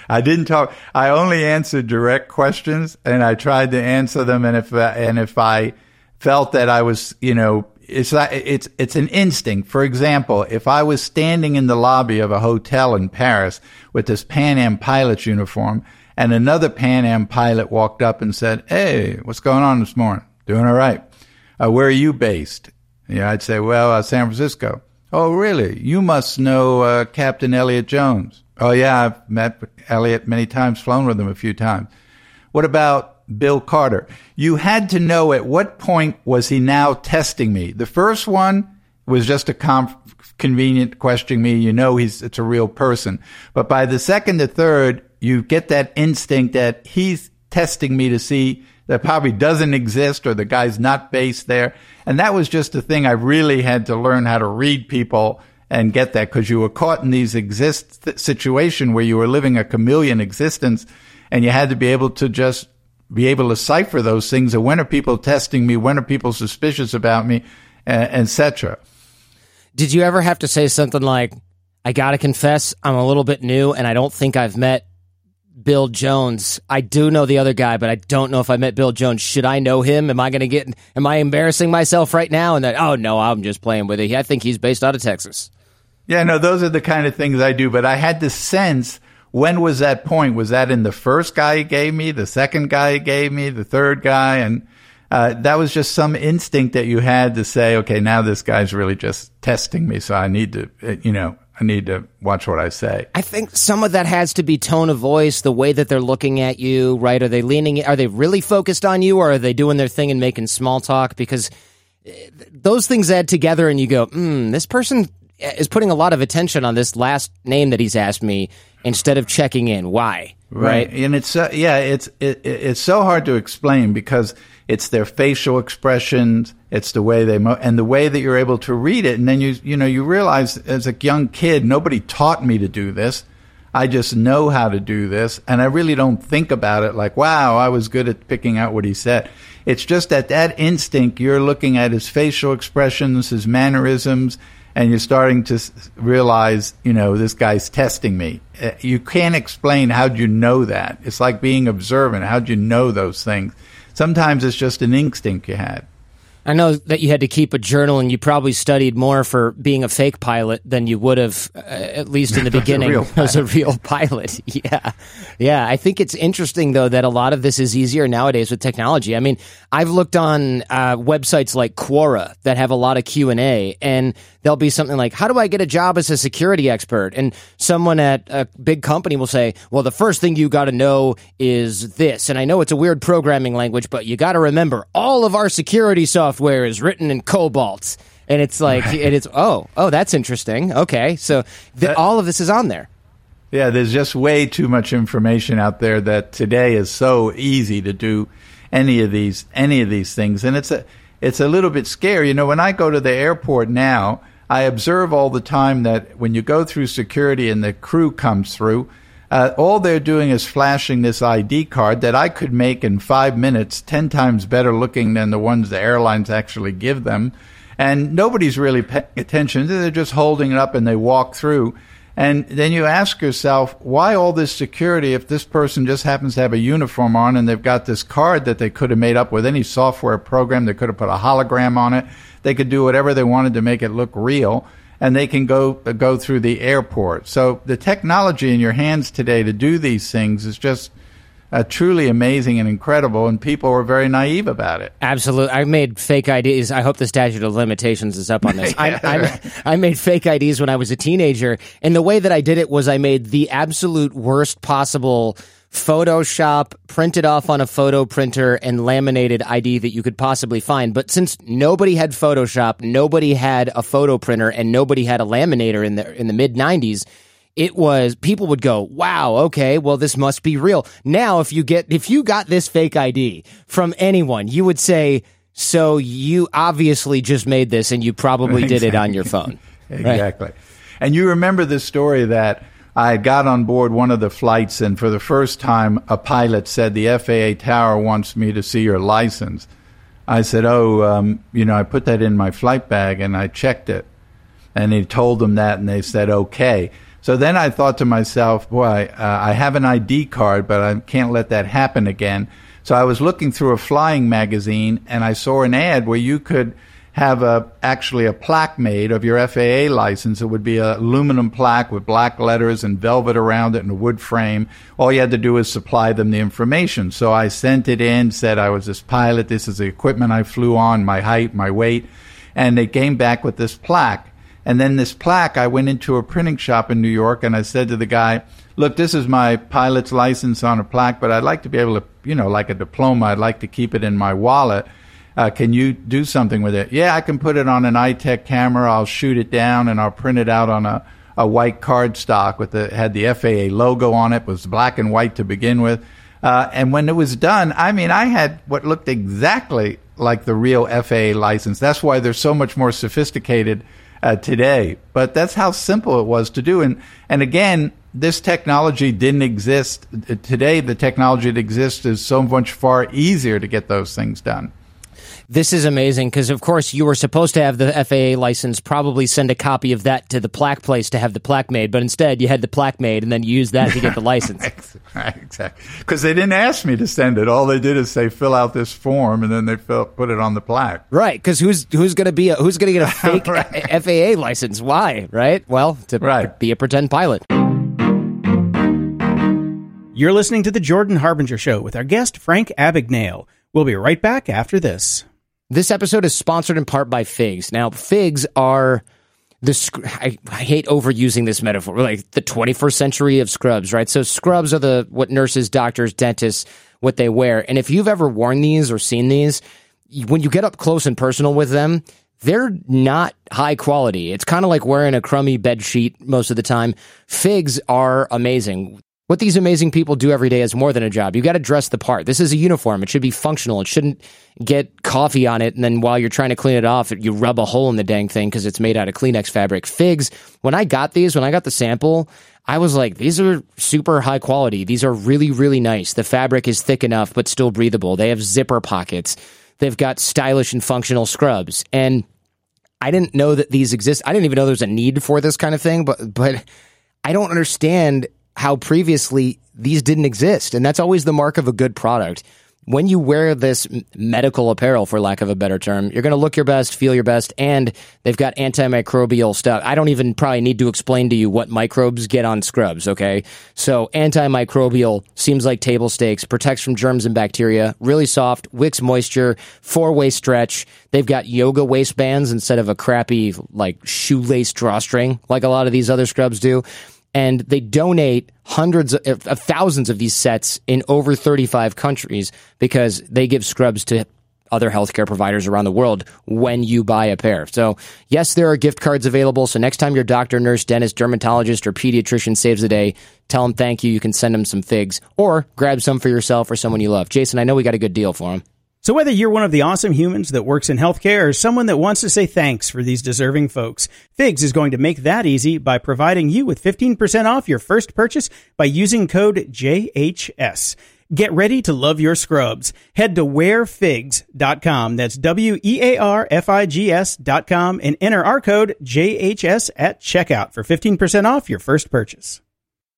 I didn't talk. I only answered direct questions, and I tried to answer them. And if uh, and if I felt that I was, you know, it's it's it's an instinct. For example, if I was standing in the lobby of a hotel in Paris with this Pan Am pilot's uniform, and another Pan Am pilot walked up and said, "Hey, what's going on this morning? Doing all right? Uh, where are you based?" Yeah, I'd say, well, uh, San Francisco. Oh, really? You must know uh, Captain Elliot Jones. Oh, yeah, I've met Elliot many times, flown with him a few times. What about Bill Carter? You had to know at what point was he now testing me. The first one was just a convenient questioning me. You know, he's it's a real person. But by the second to third, you get that instinct that he's testing me to see that probably doesn't exist or the guy's not based there. And that was just a thing I really had to learn how to read people and get that because you were caught in these exist situation where you were living a chameleon existence and you had to be able to just be able to cipher those things. And when are people testing me? When are people suspicious about me? Etc. Did you ever have to say something like, I got to confess, I'm a little bit new and I don't think I've met Bill Jones. I do know the other guy, but I don't know if I met Bill Jones. Should I know him? Am I going to get? Am I embarrassing myself right now? And that? Oh no, I'm just playing with it. I think he's based out of Texas. Yeah, no, those are the kind of things I do. But I had to sense when was that point? Was that in the first guy he gave me, the second guy he gave me, the third guy, and uh, that was just some instinct that you had to say, okay, now this guy's really just testing me, so I need to, uh, you know, I need to watch what I say. I think some of that has to be tone of voice, the way that they're looking at you, right? Are they leaning, are they really focused on you or are they doing their thing and making small talk? Because eh, those things add together and you go, hmm, this person is putting a lot of attention on this last name that he's asked me instead of checking in. Why? Right. right. And it's, uh, yeah, it's, it, it's so hard to explain because it's their facial expressions. It's the way they mo- and the way that you're able to read it. And then you, you know, you realize as a young kid, nobody taught me to do this. I just know how to do this. And I really don't think about it like, wow, I was good at picking out what he said. It's just that that instinct, you're looking at his facial expressions, his mannerisms, and you're starting to realize, you know, this guy's testing me. Uh, you can't explain how'd you know that. It's like being observant. How'd you know those things? Sometimes it's just an instinct you had. I know that you had to keep a journal, and you probably studied more for being a fake pilot than you would have, uh, at least in the beginning, as a real pilot. yeah, yeah. I think it's interesting though that a lot of this is easier nowadays with technology. I mean, I've looked on uh, websites like Quora that have a lot of Q and A, and there'll be something like, "How do I get a job as a security expert?" And someone at a big company will say, "Well, the first thing you got to know is this." And I know it's a weird programming language, but you got to remember all of our security software is written in COBOL. And it's like, right. and it's, oh, oh, that's interesting. Okay. So the, that, all of this is on there. Yeah, there's just way too much information out there that today is so easy to do any of these any of these things and it's a it's a little bit scary. You know, when I go to the airport now, I observe all the time that when you go through security and the crew comes through, uh, all they're doing is flashing this ID card that I could make in five minutes, 10 times better looking than the ones the airlines actually give them. And nobody's really paying attention. They're just holding it up and they walk through. And then you ask yourself, why all this security if this person just happens to have a uniform on and they've got this card that they could have made up with any software program? They could have put a hologram on it. They could do whatever they wanted to make it look real and they can go go through the airport. So the technology in your hands today to do these things is just uh, truly amazing and incredible, and people were very naive about it. Absolutely, I made fake IDs. I hope the statute of limitations is up on this. yeah, I, right. I, I made fake IDs when I was a teenager, and the way that I did it was I made the absolute worst possible Photoshop, printed off on a photo printer, and laminated ID that you could possibly find. But since nobody had Photoshop, nobody had a photo printer, and nobody had a laminator in the in the mid '90s, it was people would go, "Wow, okay, well this must be real." Now, if you get if you got this fake ID from anyone, you would say, "So you obviously just made this, and you probably did it on your phone." exactly. Right? And you remember the story that I got on board one of the flights, and for the first time, a pilot said, The FAA tower wants me to see your license. I said, Oh, um, you know, I put that in my flight bag and I checked it. And he told them that, and they said, Okay. So then I thought to myself, Boy, uh, I have an ID card, but I can't let that happen again. So I was looking through a flying magazine, and I saw an ad where you could have a actually a plaque made of your FAA license. It would be a aluminum plaque with black letters and velvet around it and a wood frame. All you had to do was supply them the information. So I sent it in, said I was this pilot, this is the equipment I flew on, my height, my weight, and they came back with this plaque. And then this plaque, I went into a printing shop in New York and I said to the guy, look, this is my pilot's license on a plaque, but I'd like to be able to, you know, like a diploma, I'd like to keep it in my wallet. Uh, can you do something with it? Yeah, I can put it on an Itek camera. I'll shoot it down and I'll print it out on a, a white cardstock with the had the FAA logo on it. was black and white to begin with. Uh, and when it was done, I mean, I had what looked exactly like the real FAA license. That's why they're so much more sophisticated uh, today. But that's how simple it was to do. And and again, this technology didn't exist today. The technology that exists is so much far easier to get those things done. This is amazing because, of course, you were supposed to have the FAA license, probably send a copy of that to the plaque place to have the plaque made, but instead you had the plaque made and then you used that to get the license. right, exactly. Because they didn't ask me to send it. All they did is say, fill out this form, and then they fill, put it on the plaque. Right. Because who's who's going to be a, who's going to get a fake right. FAA license? Why? Right. Well, to right. be a pretend pilot. You're listening to the Jordan Harbinger Show with our guest Frank Abagnale. We'll be right back after this. This episode is sponsored in part by figs. Now, figs are the I, I, hate overusing this metaphor, like the 21st century of scrubs, right? So scrubs are the what nurses, doctors, dentists what they wear. And if you've ever worn these or seen these, when you get up close and personal with them, they're not high quality. It's kind of like wearing a crummy bed sheet most of the time. Figs are amazing. What these amazing people do every day is more than a job. You got to dress the part. This is a uniform. It should be functional. It shouldn't get coffee on it, and then while you're trying to clean it off, you rub a hole in the dang thing because it's made out of Kleenex fabric. Figs. When I got these, when I got the sample, I was like, these are super high quality. These are really, really nice. The fabric is thick enough but still breathable. They have zipper pockets. They've got stylish and functional scrubs. And I didn't know that these exist. I didn't even know there's a need for this kind of thing, but but I don't understand how previously these didn't exist. And that's always the mark of a good product. When you wear this medical apparel, for lack of a better term, you're going to look your best, feel your best, and they've got antimicrobial stuff. I don't even probably need to explain to you what microbes get on scrubs, okay? So, antimicrobial seems like table stakes, protects from germs and bacteria, really soft, wicks moisture, four way stretch. They've got yoga waistbands instead of a crappy, like, shoelace drawstring, like a lot of these other scrubs do and they donate hundreds of, of, thousands of these sets in over 35 countries because they give scrubs to other healthcare providers around the world when you buy a pair. So, yes, there are gift cards available. So, next time your doctor, nurse, dentist, dermatologist, or pediatrician saves the day, tell them thank you. You can send them some figs or grab some for yourself or someone you love. Jason, I know we got a good deal for them. So whether you're one of the awesome humans that works in healthcare or someone that wants to say thanks for these deserving folks, Figs is going to make that easy by providing you with 15% off your first purchase by using code JHS. Get ready to love your scrubs. Head to wearfigs.com. That's W-E-A-R-F-I-G-S dot com and enter our code JHS at checkout for 15% off your first purchase.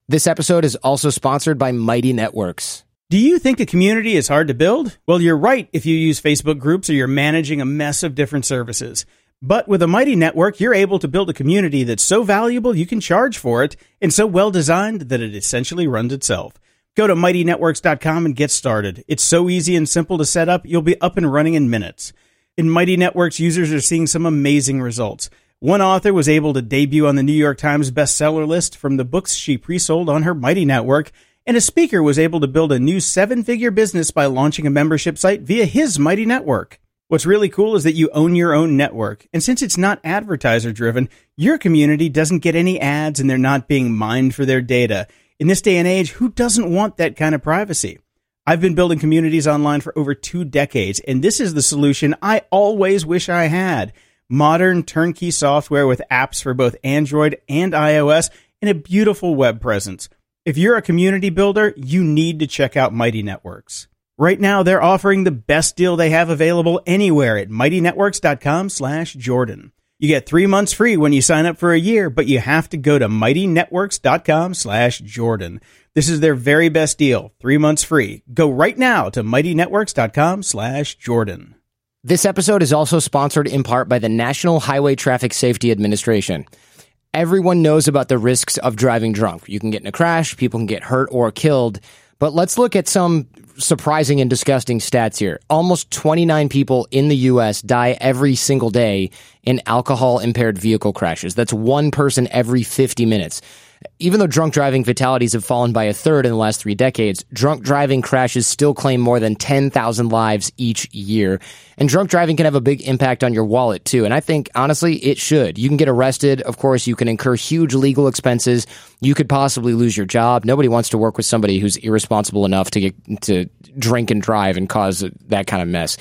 This episode is also sponsored by Mighty Networks. Do you think a community is hard to build? Well, you're right if you use Facebook groups or you're managing a mess of different services. But with a mighty network, you're able to build a community that's so valuable you can charge for it and so well designed that it essentially runs itself. Go to mightynetworks.com and get started. It's so easy and simple to set up, you'll be up and running in minutes. In Mighty Networks, users are seeing some amazing results. One author was able to debut on the New York Times bestseller list from the books she pre sold on her Mighty Network And a speaker was able to build a new seven figure business by launching a membership site via his mighty network. What's really cool is that you own your own network. And since it's not advertiser driven, your community doesn't get any ads and they're not being mined for their data. In this day and age, who doesn't want that kind of privacy? I've been building communities online for over two decades, and this is the solution I always wish I had. Modern turnkey software with apps for both Android and iOS and a beautiful web presence. If you're a community builder, you need to check out Mighty Networks. Right now, they're offering the best deal they have available anywhere at mightynetworks.com slash Jordan. You get three months free when you sign up for a year, but you have to go to mightynetworks.com slash Jordan. This is their very best deal. Three months free. Go right now to mightynetworks.com slash Jordan. This episode is also sponsored in part by the National Highway Traffic Safety Administration. Everyone knows about the risks of driving drunk. You can get in a crash, people can get hurt or killed. But let's look at some surprising and disgusting stats here. Almost 29 people in the U.S. die every single day in alcohol impaired vehicle crashes. That's one person every 50 minutes. Even though drunk driving fatalities have fallen by a third in the last three decades, drunk driving crashes still claim more than 10,000 lives each year. And drunk driving can have a big impact on your wallet too. And I think honestly, it should. You can get arrested. Of course, you can incur huge legal expenses. You could possibly lose your job. Nobody wants to work with somebody who's irresponsible enough to get to drink and drive and cause that kind of mess.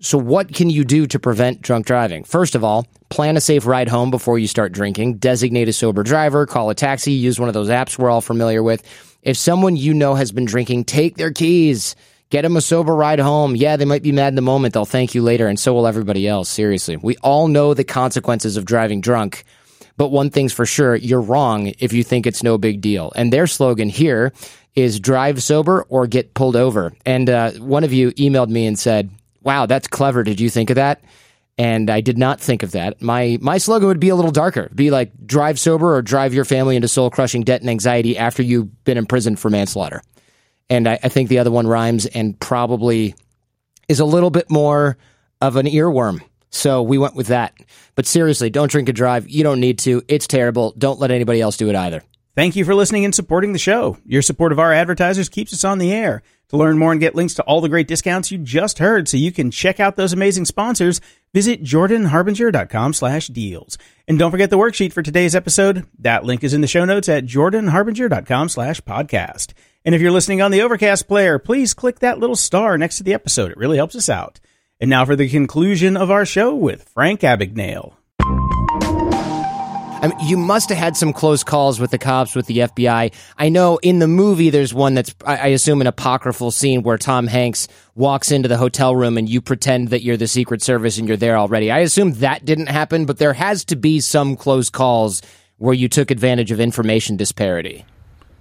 So, what can you do to prevent drunk driving? First of all, plan a safe ride home before you start drinking. Designate a sober driver, call a taxi, use one of those apps we're all familiar with. If someone you know has been drinking, take their keys. Get them a sober ride home. Yeah, they might be mad in the moment. They'll thank you later, and so will everybody else. Seriously. We all know the consequences of driving drunk. But one thing's for sure, you're wrong if you think it's no big deal. And their slogan here is drive sober or get pulled over. And uh, one of you emailed me and said, wow, that's clever. Did you think of that? And I did not think of that. My my slogan would be a little darker. Be like drive sober or drive your family into soul crushing debt and anxiety after you've been imprisoned for manslaughter. And I, I think the other one rhymes and probably is a little bit more of an earworm. So we went with that. But seriously, don't drink and drive. You don't need to. It's terrible. Don't let anybody else do it either. Thank you for listening and supporting the show. Your support of our advertisers keeps us on the air. To learn more and get links to all the great discounts you just heard so you can check out those amazing sponsors, visit jordanharbinger.com slash deals. And don't forget the worksheet for today's episode. That link is in the show notes at jordanharbinger.com slash podcast. And if you're listening on the Overcast player, please click that little star next to the episode. It really helps us out. And now for the conclusion of our show with Frank Abagnale. I mean, you must have had some close calls with the cops, with the FBI. I know in the movie there's one that's, I assume, an apocryphal scene where Tom Hanks walks into the hotel room and you pretend that you're the Secret Service and you're there already. I assume that didn't happen, but there has to be some close calls where you took advantage of information disparity.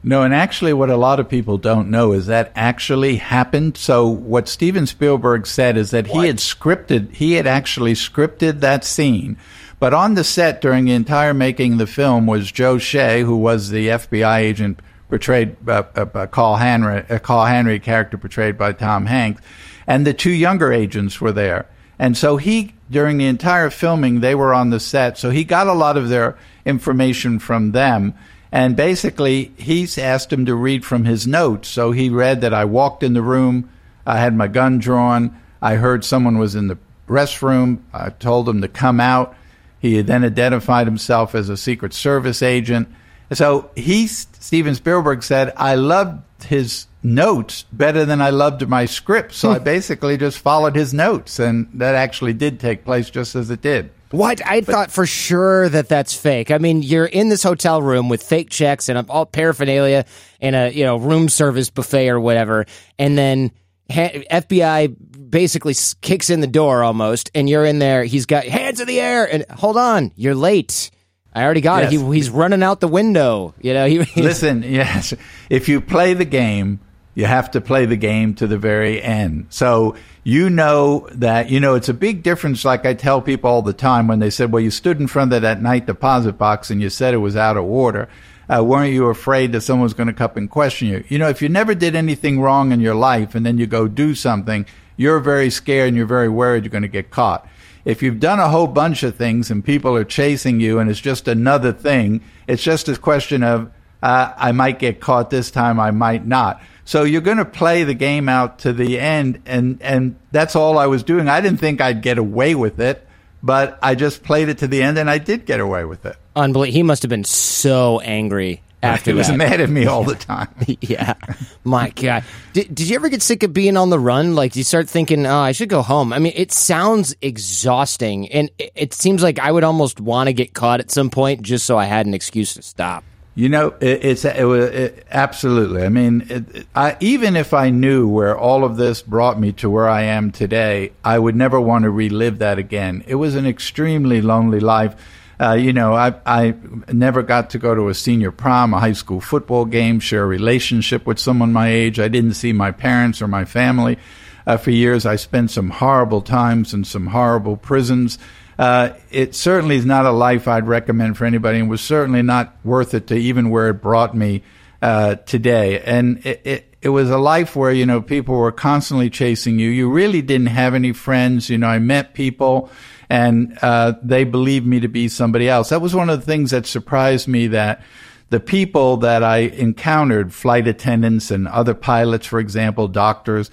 No, and actually, what a lot of people don't know is that actually happened. So, what Steven Spielberg said is that what? he had scripted, he had actually scripted that scene but on the set during the entire making of the film was Joe Shea, who was the FBI agent portrayed uh, uh, uh, Carl Hanratty, a Carl Hanratty character portrayed by Tom Hanks, and the two younger agents were there. And so he, during the entire filming, they were on the set. So he got a lot of their information from them. And basically, he's asked him to read from his notes. So he read that I walked in the room, I had my gun drawn, I heard someone was in the restroom, I told him to come out. He then identified himself as a Secret Service agent. So he, Steven Spielberg said, I loved his notes better than I loved my script. So I hmm. basically just followed his notes, and that actually did take place just as it did. What I but, thought for sure that that's fake. I mean, you're in this hotel room with fake checks and all paraphernalia and a you know room service buffet or whatever, and then FBI basically kicks in the door almost, and you're in there. He's got hands in the air, and hold on, you're late. I already got yes. it. He, he's running out the window. You know. He, Listen, yes. If you play the game, you have to play the game to the very end. So you know that you know it's a big difference. Like I tell people all the time when they said, "Well, you stood in front of that night deposit box and you said it was out of order." Uh, weren't you afraid that someone was going to come and question you? You know, if you never did anything wrong in your life and then you go do something, you're very scared and you're very worried you're going to get caught. If you've done a whole bunch of things and people are chasing you and it's just another thing, it's just a question of uh, I might get caught this time, I might not. So you're going to play the game out to the end, and and that's all I was doing. I didn't think I'd get away with it, but I just played it to the end, and I did get away with it. Unbelievable. He must have been so angry after he was that. mad at me all the time. yeah, my God. Did, did you ever get sick of being on the run? Like, you start thinking, oh, I should go home. I mean, it sounds exhausting, and it, it seems like I would almost want to get caught at some point just so I had an excuse to stop. You know, it, it's it was it, absolutely. I mean, it, I, even if I knew where all of this brought me to where I am today, I would never want to relive that again. It was an extremely lonely life. Uh, you know, I I never got to go to a senior prom, a high school football game, share a relationship with someone my age. I didn't see my parents or my family uh, for years. I spent some horrible times in some horrible prisons uh, it certainly is not a life I'd recommend for anybody, and was certainly not worth it to even where it brought me uh, today. And it, it, it was a life where you know people were constantly chasing you. You really didn't have any friends. You know, I met people, and uh, they believed me to be somebody else. That was one of the things that surprised me that the people that I encountered, flight attendants and other pilots, for example, doctors,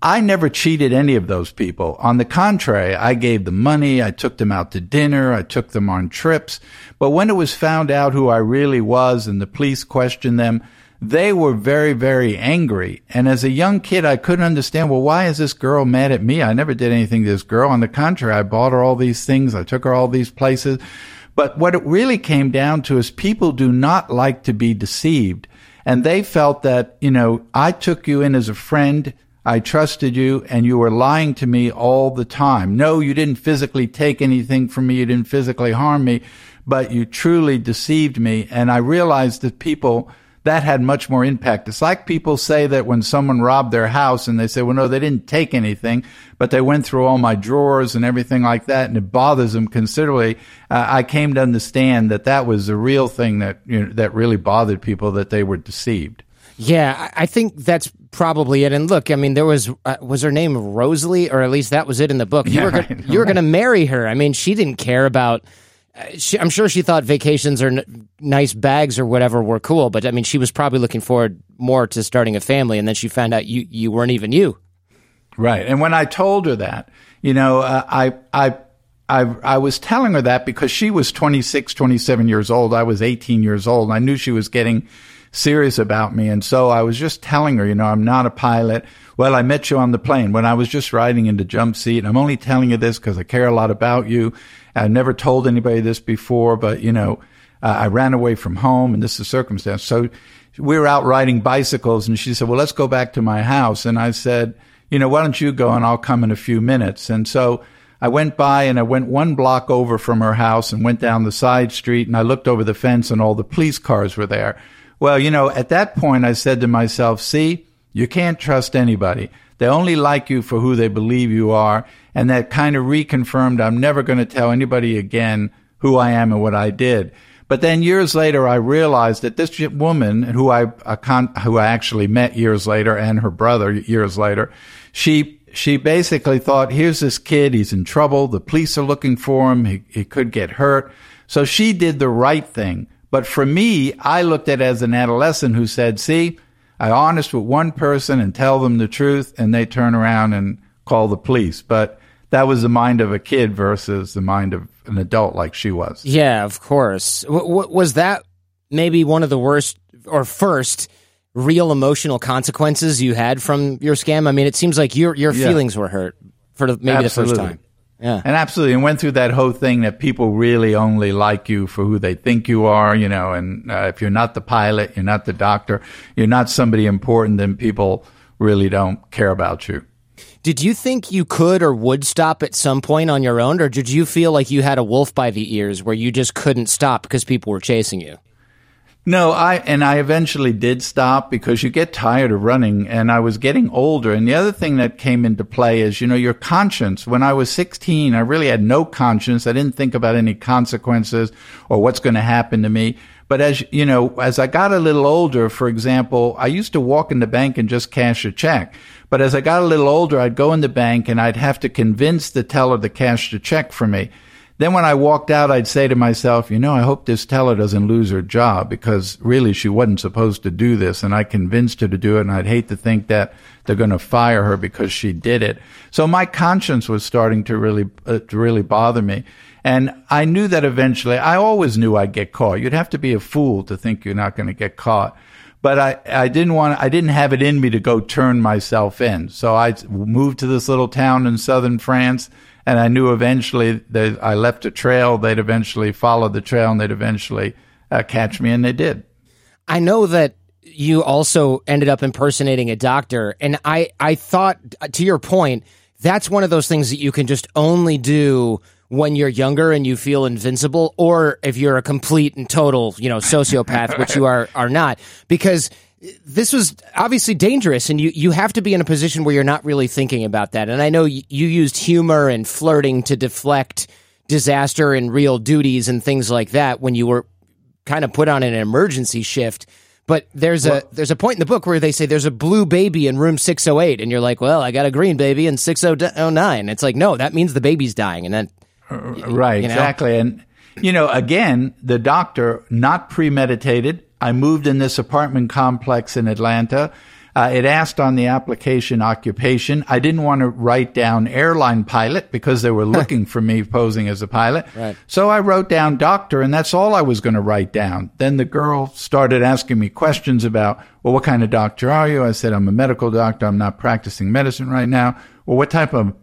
I never cheated any of those people. On the contrary, I gave them money. I took them out to dinner. I took them on trips. But when it was found out who I really was and the police questioned them, they were very, very angry. And as a young kid, I couldn't understand, well, why is this girl mad at me? I never did anything to this girl. On the contrary, I bought her all these things. I took her all these places. But what it really came down to is people do not like to be deceived. And they felt that, you know, I took you in as a friend. I trusted you and you were lying to me all the time. No, you didn't physically take anything from me. You didn't physically harm me, but you truly deceived me. And I realized that people, that had much more impact. It's like people say that when someone robbed their house and they say, well, no, they didn't take anything, but they went through all my drawers and everything like that. And it bothers them considerably. Uh, I came to understand that that was the real thing that, you know, that really bothered people that they were deceived. Yeah, I think that's probably it. And look, I mean, there was uh, was her name Rosalie, or at least that was it in the book. You Yeah, were go- right, you were right. going to marry her. I mean, she didn't care about. She, I'm sure she thought vacations or n- nice bags or whatever were cool, but I mean, she was probably looking forward more to starting a family. And then she found out you you weren't even you. Right. And when I told her that, you know, uh, I, I, I, I was telling her that because she was 26, 27 years old. I was 18 years old. I knew she was getting serious about me. And so I was just telling her, you know, I'm not a pilot. Well, I met you on the plane when I was just riding in the jump seat. I'm only telling you this because I care a lot about you. I never told anybody this before, but you know, uh, I ran away from home and this is the circumstance. So we were out riding bicycles and she said, well, let's go back to my house. And I said, you know, why don't you go and I'll come in a few minutes. And so I went by and I went one block over from her house and went down the side street and I looked over the fence and all the police cars were there. Well, you know, at that point I said to myself, see, you can't trust anybody. They only like you for who they believe you are. And that kind of reconfirmed I'm never going to tell anybody again who I am and what I did. But then years later, I realized that this woman who I, who I actually met years later and her brother years later, she, she basically thought, here's this kid. He's in trouble. The police are looking for him. He, he could get hurt. So she did the right thing. But for me, I looked at it as an adolescent who said, see, I honest with one person and tell them the truth and they turn around and call the police. But that was the mind of a kid versus the mind of an adult like she was. Yeah, of course. W- w- was that maybe one of the worst or first real emotional consequences you had from your scam? I mean, it seems like your your Yeah. feelings were hurt for the, maybe the first time. Yeah. And absolutely, and went through that whole thing that people really only like you for who they think you are, you know, and uh, if you're not the pilot, you're not the doctor, you're not somebody important, then people really don't care about you. Did you think you could or would stop at some point on your own, or did you feel like you had a wolf by the ears where you just couldn't stop because people were chasing you? No, I and I eventually did stop because you get tired of running and I was getting older. And the other thing that came into play is, you know, your conscience. When I was 16, I really had no conscience. I didn't think about any consequences or what's going to happen to me. But as you know, as I got a little older, for example, I used to walk in the bank and just cash a check. But as I got a little older, I'd go in the bank and I'd have to convince the teller to cash the check for me. then when I walked out, I'd say to myself, you know, I hope this teller doesn't lose her job because really she wasn't supposed to do this. And I convinced her to do it. And I'd hate to think that they're going to fire her because she did it. So my conscience was starting to really, uh, to really bother me. And I knew that eventually, I always knew I'd get caught. You'd have to be a fool to think you're not going to get caught. But I, I didn't want, I didn't have it in me to go turn myself in. So I moved to this little town in southern France and I knew eventually that I left a trail. They'd eventually follow the trail, and they'd eventually uh, catch me, and they did. I know that you also ended up impersonating a doctor, and I I thought to your point, that's one of those things that you can just only do when you're younger and you feel invincible, or if you're a complete and total, you know, sociopath, which you are are not, because this was obviously dangerous and you, you have to be in a position where you're not really thinking about that. And I know you, you used humor and flirting to deflect disaster and real duties and things like that when you were kind of put on an emergency shift. But there's well, a there's a point in the book where they say there's a blue baby in room 608 and you're like, "Well, I got a green baby in 609." It's like, "No, that means the baby's dying." And then Right, you know? exactly. And you know, again, the doctor not premeditated I moved in this apartment complex in Atlanta. Uh, it asked on the application occupation. I didn't want to write down airline pilot because they were looking for me posing as a pilot. Right. So I wrote down doctor, and that's all I was going to write down. Then the girl started asking me questions about, well, what kind of doctor are you? I said, I'm a medical doctor. I'm not practicing medicine right now. Well, what type of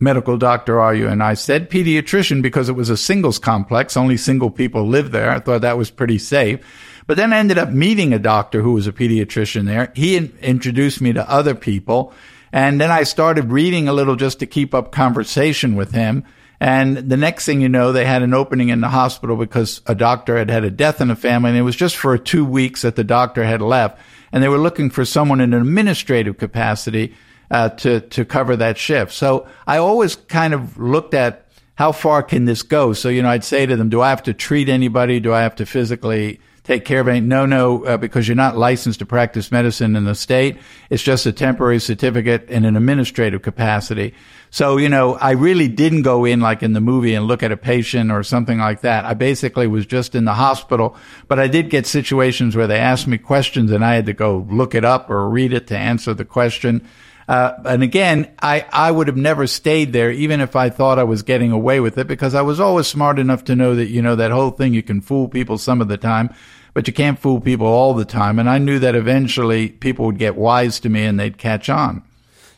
medical doctor are you? And I said pediatrician because it was a singles complex. Only single people live there. I thought that was pretty safe. But then I ended up meeting a doctor who was a pediatrician there. He in- introduced me to other people. And then I started reading a little just to keep up conversation with him. And the next thing you know, they had an opening in the hospital because a doctor had had a death in the family. And it was just for two weeks that the doctor had left. And they were looking for someone in an administrative capacity uh, to, to cover that shift. So I always kind of looked at how far can this go? So, you know, I'd say to them, do I have to treat anybody? Do I have to physically take care of it. No, no, uh, because you're not licensed to practice medicine in the state. It's just a temporary certificate in an administrative capacity. So, you know, I really didn't go in like in the movie and look at a patient or something like that. I basically was just in the hospital, but I did get situations where they asked me questions and I had to go look it up or read it to answer the question. Uh, and again, I, I would have never stayed there, even if I thought I was getting away with it, because I was always smart enough to know that, you know, that whole thing, you can fool people some of the time but you can't fool people all the time. And I knew that eventually people would get wise to me and they'd catch on.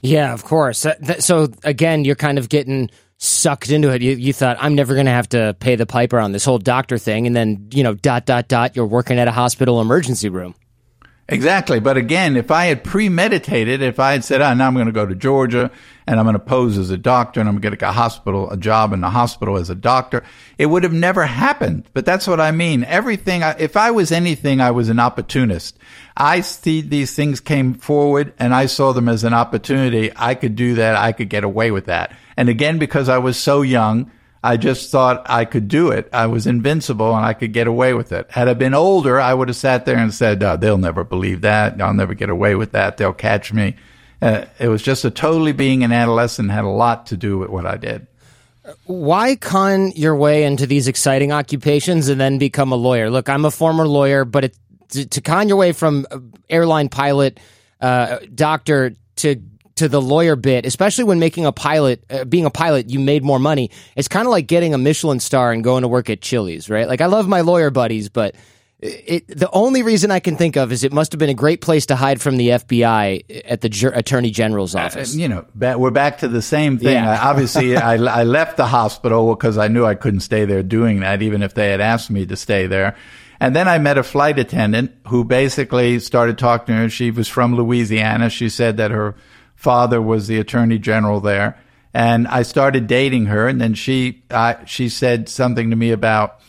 Yeah, of course. So again, you're kind of getting sucked into it. You, you thought I'm never going to have to pay the piper on this whole doctor thing, and then you know, dot dot dot. You're working at a hospital emergency room. Exactly. But again, if I had premeditated, if I had said, oh, now I'm going to go to Georgia and I'm going to pose as a doctor and I'm going to get a hospital, a job in the hospital as a doctor, it would have never happened. But that's what I mean. Everything, if I was anything, I was an opportunist. I see these things came forward and I saw them as an opportunity. I could do that. I could get away with that. And again, because I was so young, I just thought I could do it. I was invincible and I could get away with it. Had I been older, I would have sat there and said, oh, they'll never believe that. I'll never get away with that. They'll catch me. Uh, it was just a totally being an adolescent had a lot to do with what I did. Why con your way into these exciting occupations and then become a lawyer? Look, I'm a former lawyer, but it, to, to con your way from airline pilot, uh, doctor to to the lawyer bit, especially when making a pilot, uh, being a pilot, you made more money. It's kind of like getting a Michelin star and going to work at Chili's, right? Like I love my lawyer buddies, but it, the only reason I can think of is it must have been a great place to hide from the FBI at the Ger- Attorney General's uh, office. Uh, you know, we're back to the same thing. Yeah. I, obviously, I, I left the hospital because I knew I couldn't stay there doing that, even if they had asked me to stay there. And then I met a flight attendant who basically started talking to her. She was from Louisiana. She said that her father was the attorney general there. And I started dating her, and then she uh, she said something to me about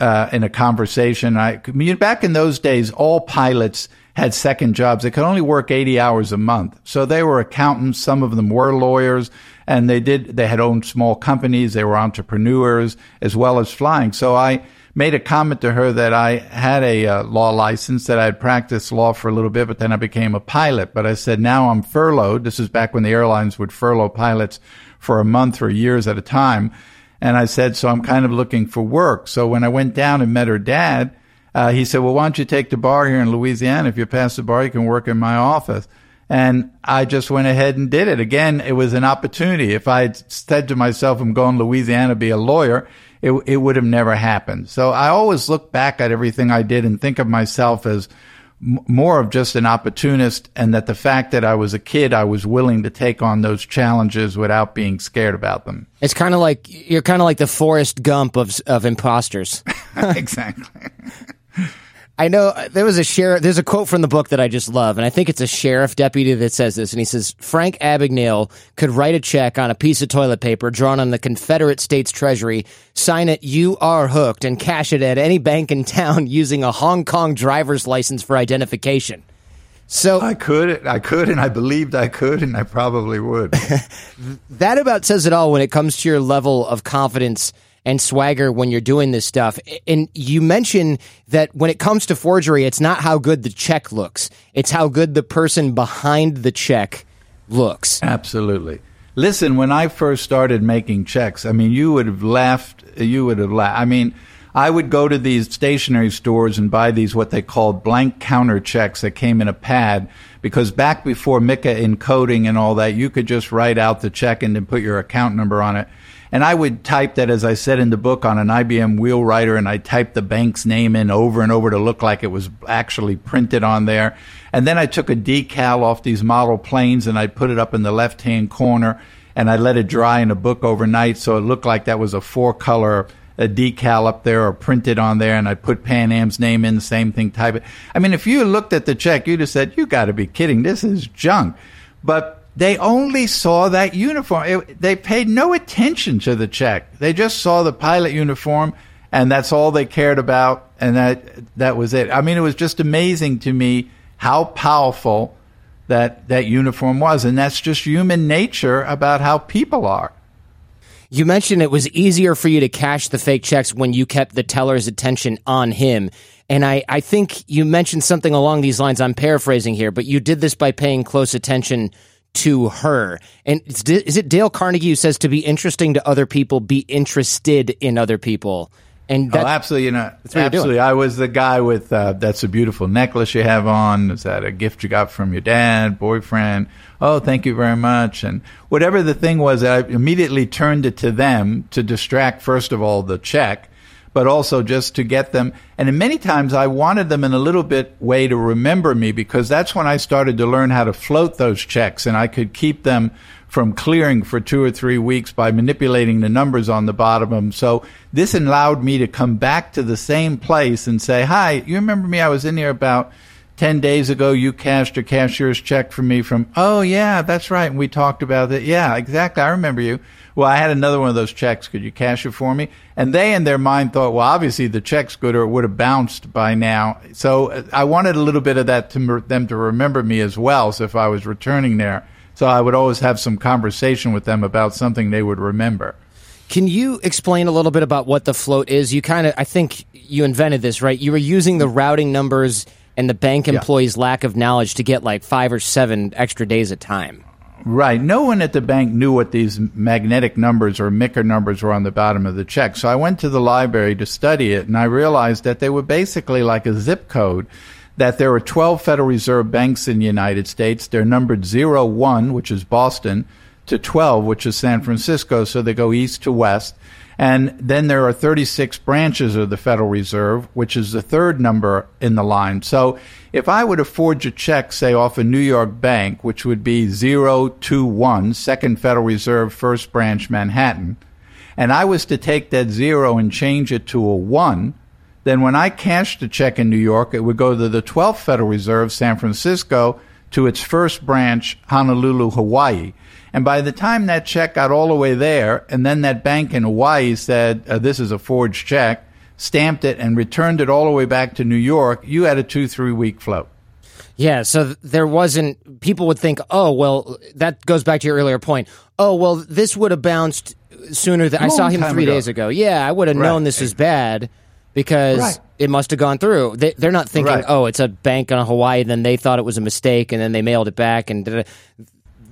uh, in a conversation. I back in those days, all pilots had second jobs. They could only work 80 hours a month. So they were accountants. Some of them were lawyers and they did, they had owned small companies. They were entrepreneurs as well as flying. So I made a comment to her that I had a uh, law license, that I had practiced law for a little bit, but then I became a pilot. But I said, now I'm furloughed. This is back when the airlines would furlough pilots for a month or years at a time. And I said, so I'm kind of looking for work. So when I went down and met her dad, uh, he said, well, why don't you take the bar here in Louisiana? If you pass the bar, you can work in my office. And I just went ahead and did it. Again, it was an opportunity. If I had said to myself, I'm going to Louisiana to be a lawyer, it, it would have never happened. So I always look back at everything I did and think of myself as more of just an opportunist and that the fact that I was a kid, I was willing to take on those challenges without being scared about them. It's kind of like you're kind of like the Forrest Gump of of imposters. exactly. I know uh, there was a sheriff. There's a quote from the book that I just love, and I think it's a sheriff deputy that says this. And he says Frank Abagnale could write a check on a piece of toilet paper drawn on the Confederate States Treasury, sign it "You are hooked," and cash it at any bank in town using a Hong Kong driver's license for identification. So I could, I could, and I believed I could, and I probably would. that about says it all when it comes to your level of confidence and swagger when you're doing this stuff. And you mentioned that when it comes to forgery, it's not how good the check looks, it's how good the person behind the check looks. Absolutely. Listen, when I first started making checks, I mean, you would have laughed. You would have laughed. I mean, I would go to these stationery stores and buy these what they called blank counter checks that came in a pad because back before MICR encoding and all that, you could just write out the check and then put your account number on it. And I would type that, as I said in the book, on an IBM Wheelwriter, and I typed the bank's name in over and over to look like it was actually printed on there. And then I took a decal off these model planes and I put it up in the left hand corner and I let it dry in a book overnight so it looked like that was a four color a decal up there or printed on there and I put Pan Am's name in, the same thing, type it. I mean, if you looked at the check, you'd have said, you got to be kidding. This is junk. But they only saw that uniform. It, they paid no attention to the check. They just saw the pilot uniform, and that's all they cared about, and that that was it. I mean, it was just amazing to me how powerful that that uniform was, and that's just human nature about how people are. You mentioned it was easier for you to cash the fake checks when you kept the teller's attention on him. And I, I think you mentioned something along these lines. I'm paraphrasing here, but you did this by paying close attention to her. And is it Dale Carnegie who says to be interesting to other people, be interested in other people? And that, oh, absolutely, you know, absolutely. I was the guy with uh, that's a beautiful necklace you have on. Is that a gift you got from your dad, boyfriend? Oh, thank you very much. And whatever the thing was, I immediately turned it to them to distract first of all the check, but also just to get them. And many times I wanted them in a little bit way to remember me because that's when I started to learn how to float those checks and I could keep them from clearing for two or three weeks by manipulating the numbers on the bottom of them. So this allowed me to come back to the same place and say, hi, you remember me? I was in here about 10 days ago. You cashed a cashier's check for me from, oh yeah, that's right. And we talked about it. Yeah, exactly. I remember you well, I had another one of those checks. Could you cash it for me? And they, in their mind, thought, well, obviously the check's good or it would have bounced by now. So uh, I wanted a little bit of that to them to remember me as well. So if I was returning there, so I would always have some conversation with them about something they would remember. Can you explain a little bit about what the float is? You kind of, I think you invented this, right? You were using the routing numbers and the bank employees' yeah. lack of knowledge to get like five or seven extra days at time. Right. No one at the bank knew what these magnetic numbers or MICR numbers were on the bottom of the check. So I went to the library to study it, and I realized that they were basically like a zip code. That there are 12 Federal Reserve banks in the United States. They're numbered 01, which is Boston, to 12, which is San Francisco. So they go east to west. And then there are 36 branches of the Federal Reserve, which is the third number in the line. So if I were to forge a check, say, off a New York bank, which would be 021, Second Federal Reserve, First Branch, Manhattan, and I was to take that zero and change it to a one, then when I cashed a check in New York, it would go to the 12th Federal Reserve, San Francisco, to its first branch, Honolulu, Hawaii. And by the time that check got all the way there, and then that bank in Hawaii said, uh, this is a forged check, stamped it, and returned it all the way back to New York, you had a two, three week float. Yeah, so there wasn't, people would think, oh, well, that goes back to your earlier point. Oh, well, this would have bounced sooner than I saw him three ago. days ago. Yeah, I would have right. known this was bad because right. it must have gone through. They, are not thinking, right. oh, it's a bank on Hawaii. Then they thought it was a mistake, and then they mailed it back. And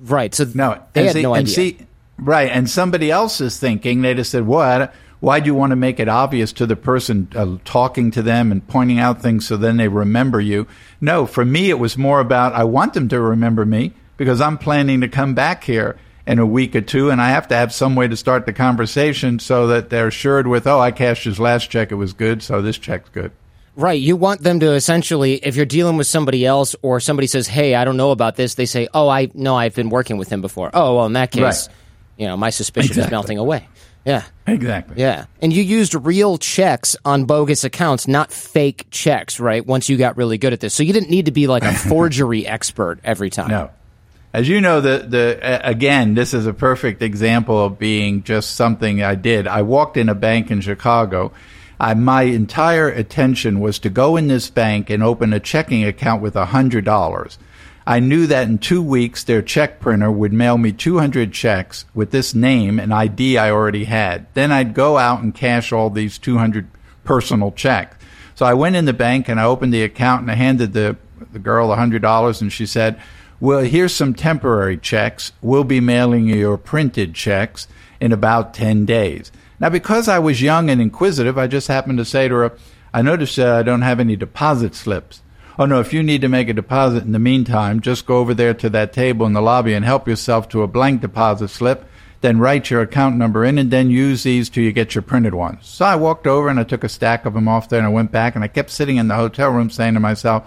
Right. So no, they had see, no and idea. See, Right, and somebody else is thinking they just said, "What? Why do you want to make it obvious to the person uh, talking to them and pointing out things so then they remember you?" No, for me it was more about I want them to remember me because I'm planning to come back here in a week or two, and I have to have some way to start the conversation so that they're assured with, "Oh, I cashed his last check; it was good, so this check's good." Right. You want them to essentially, if you're dealing with somebody else or somebody says, Hey, I don't know about this, they say, Oh, I know I've been working with him before. Oh, well, in that case, right. you know, my suspicion exactly. is melting away. Yeah. Exactly. Yeah. And you used real checks on bogus accounts, not fake checks, right? Once you got really good at this. So you didn't need to be like a forgery expert every time. No. As you know, the, the, again, this is a perfect example of being just something I did. I walked in a bank in Chicago I, my entire attention was to go in this bank and open a checking account with a hundred dollars. I knew that in two weeks their check printer would mail me 200 checks with this name and ID I already had. Then I'd go out and cash all these 200 personal checks. So I went in the bank and I opened the account and I handed the, the girl $100 and she said, well, here's some temporary checks. We'll be mailing you your printed checks in about 10 days. Now, because I was young and inquisitive, I just happened to say to her, I noticed that I don't have any deposit slips. Oh, no, if you need to make a deposit in the meantime, just go over there to that table in the lobby and help yourself to a blank deposit slip, then write your account number in, and then use these till you get your printed ones. So I walked over and I took a stack of them off there and I went back and I kept sitting in the hotel room saying to myself,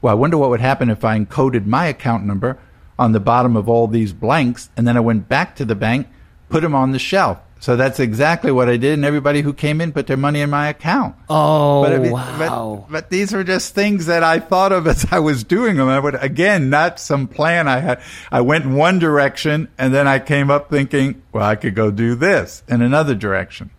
well, I wonder what would happen if I encoded my account number on the bottom of all these blanks, and then I went back to the bank, put them on the shelf. So that's exactly what I did, and everybody who came in put their money in my account. Oh, but, wow! But, but, these were just things that I thought of as I was doing them. I would again, not some plan I had. I went in one direction, and then I came up thinking, well, I could go do this in another direction.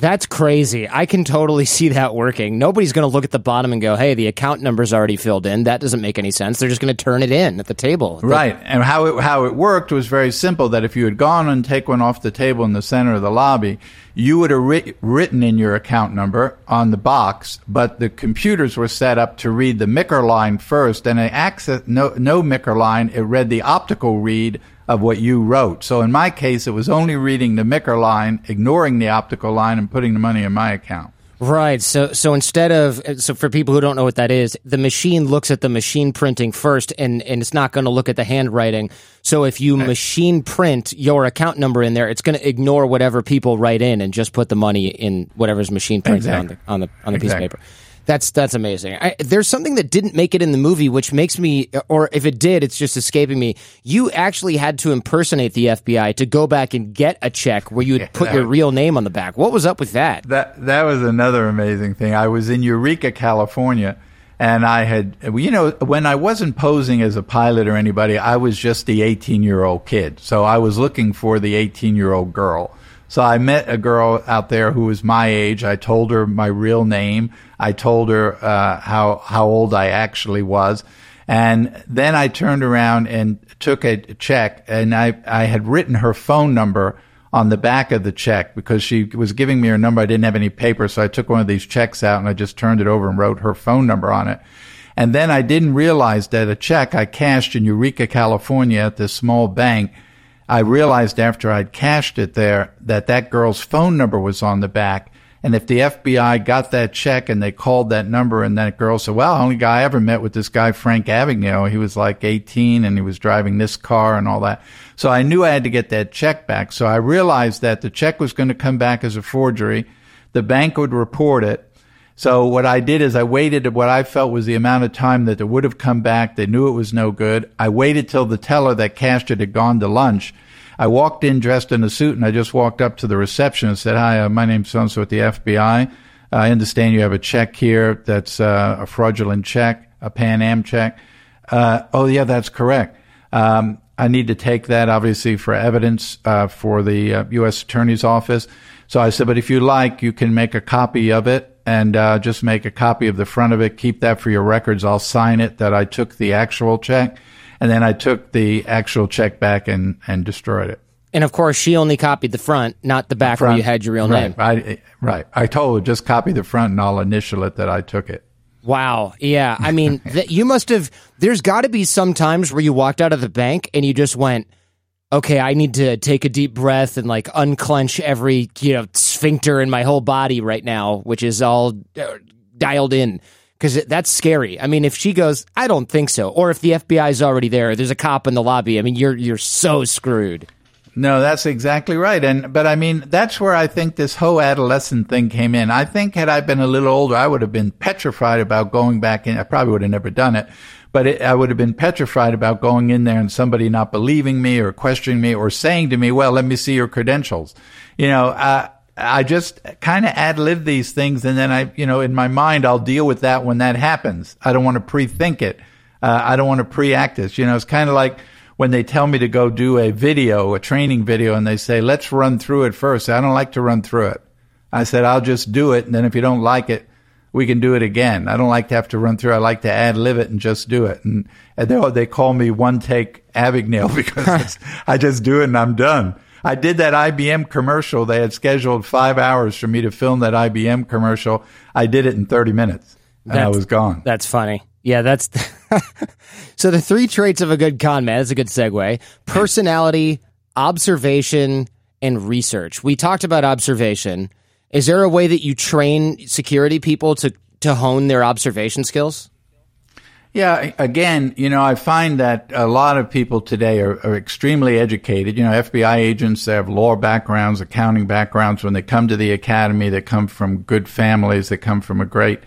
That's crazy. I can totally see that working. Nobody's going to look at the bottom and go, "Hey, the account number's already filled in." That doesn't make any sense. They're just going to turn it in at the table. Right. And how it how it worked was very simple. That if you had gone and take one off the table in the center of the lobby, you would have ri- written in your account number on the box, but the computers were set up to read the MICR line first, and access no no line. It read the optical read of what you wrote. So in my case, it was only reading the MICR line, ignoring the optical line, and putting the money in my account. Right. So so instead of so for people who don't know what that is, the machine looks at the machine printing first and and it's not going to look at the handwriting. So if you machine print your account number in there, it's going to ignore whatever people write in and just put the money in whatever's machine printed exactly. on the on the on the piece of paper. That's that's amazing. I, there's something that didn't make it in the movie, which makes me, or if it did, it's just escaping me. You actually had to impersonate the FBI to go back and get a check where you would yeah, put your was, real name on the back. What was up with that? That that was another amazing thing. I was in Eureka, California, and I had, you know, when I wasn't posing as a pilot or anybody, I was just the 18 year old kid. So I was looking for the 18 year old girl. So I met a girl out there who was my age. I told her my real name. I told her uh, how how old I actually was, and then I turned around and took a check, and I I had written her phone number on the back of the check because she was giving me her number. I didn't have any paper, so I took one of these checks out and I just turned it over and wrote her phone number on it. And then I didn't realize that a check I cashed in Eureka, California at this small bank I realized after I'd cashed it there that that girl's phone number was on the back. And if the FBI got that check and they called that number and that girl said, well, only guy I ever met with this guy, Frank Abagnale, he was like 18 and he was driving this car and all that. So I knew I had to get that check back. So I realized that the check was going to come back as a forgery. The bank would report it. So what I did is I waited at what I felt was the amount of time that it would have come back. They knew it was no good. I waited till the teller that cashed it had gone to lunch. I walked in dressed in a suit and I just walked up to the reception and said, hi, uh, my name's so-and-so at the FBI. I understand you have a check here that's uh, a fraudulent check, a Pan Am check. Uh, oh, yeah, that's correct. Um, I need to take that obviously for evidence uh, for the U.S. Uh, Attorney's Office. So I said, but if you like, you can make a copy of it and uh, just make a copy of the front of it. Keep that for your records. I'll sign it that I took the actual check, and then I took the actual check back and and destroyed it. And of course, she only copied the front, not the back the front, where you had your real right, name. I, right. I told her just copy the front, and I'll initial it that I took it. Wow. Yeah. I mean, you must have. There's got to be some times where you walked out of the bank and you just went, okay, I need to take a deep breath and like unclench every, you know, sphincter in my whole body right now, which is all uh, dialed in. Because that's scary. I mean, if she goes, I don't think so, or if the FBI is already there, there's a cop in the lobby. I mean, you're you're so screwed. No, that's exactly right. And but I mean, that's where I think this whole adolescent thing came in. I think had I been a little older, I would have been petrified about going back in. I probably would have never done it, but it, I would have been petrified about going in there and somebody not believing me or questioning me or saying to me, "Well, let me see your credentials." You know, I I just kind of ad lib these things, and then I, you know, in my mind, I'll deal with that when that happens. I don't want to pre-think it. Uh, I don't want to pre-act this. You know, it's kind of like when they tell me to go do a video, a training video, and they say, let's run through it first. I don't like to run through it. I said, I'll just do it. And then if you don't like it, we can do it again. I don't like to have to run through. I like to ad lib it and just do it. And, and they, they call me one take Abagnale because I just do it and I'm done. I did that IBM commercial. They had scheduled five hours for me to film that IBM commercial. I did it in 30 minutes and that's, I was gone. That's funny. Yeah, that's so the three traits of a good con man is a good segue. Personality, observation, and research. We talked about observation. Is there a way that you train security people to to hone their observation skills? Yeah, again, you know, I find that a lot of people today are, are, extremely educated. You know, FBI agents, they have law backgrounds, accounting backgrounds. When they come to the academy, they come from good families, they come from a great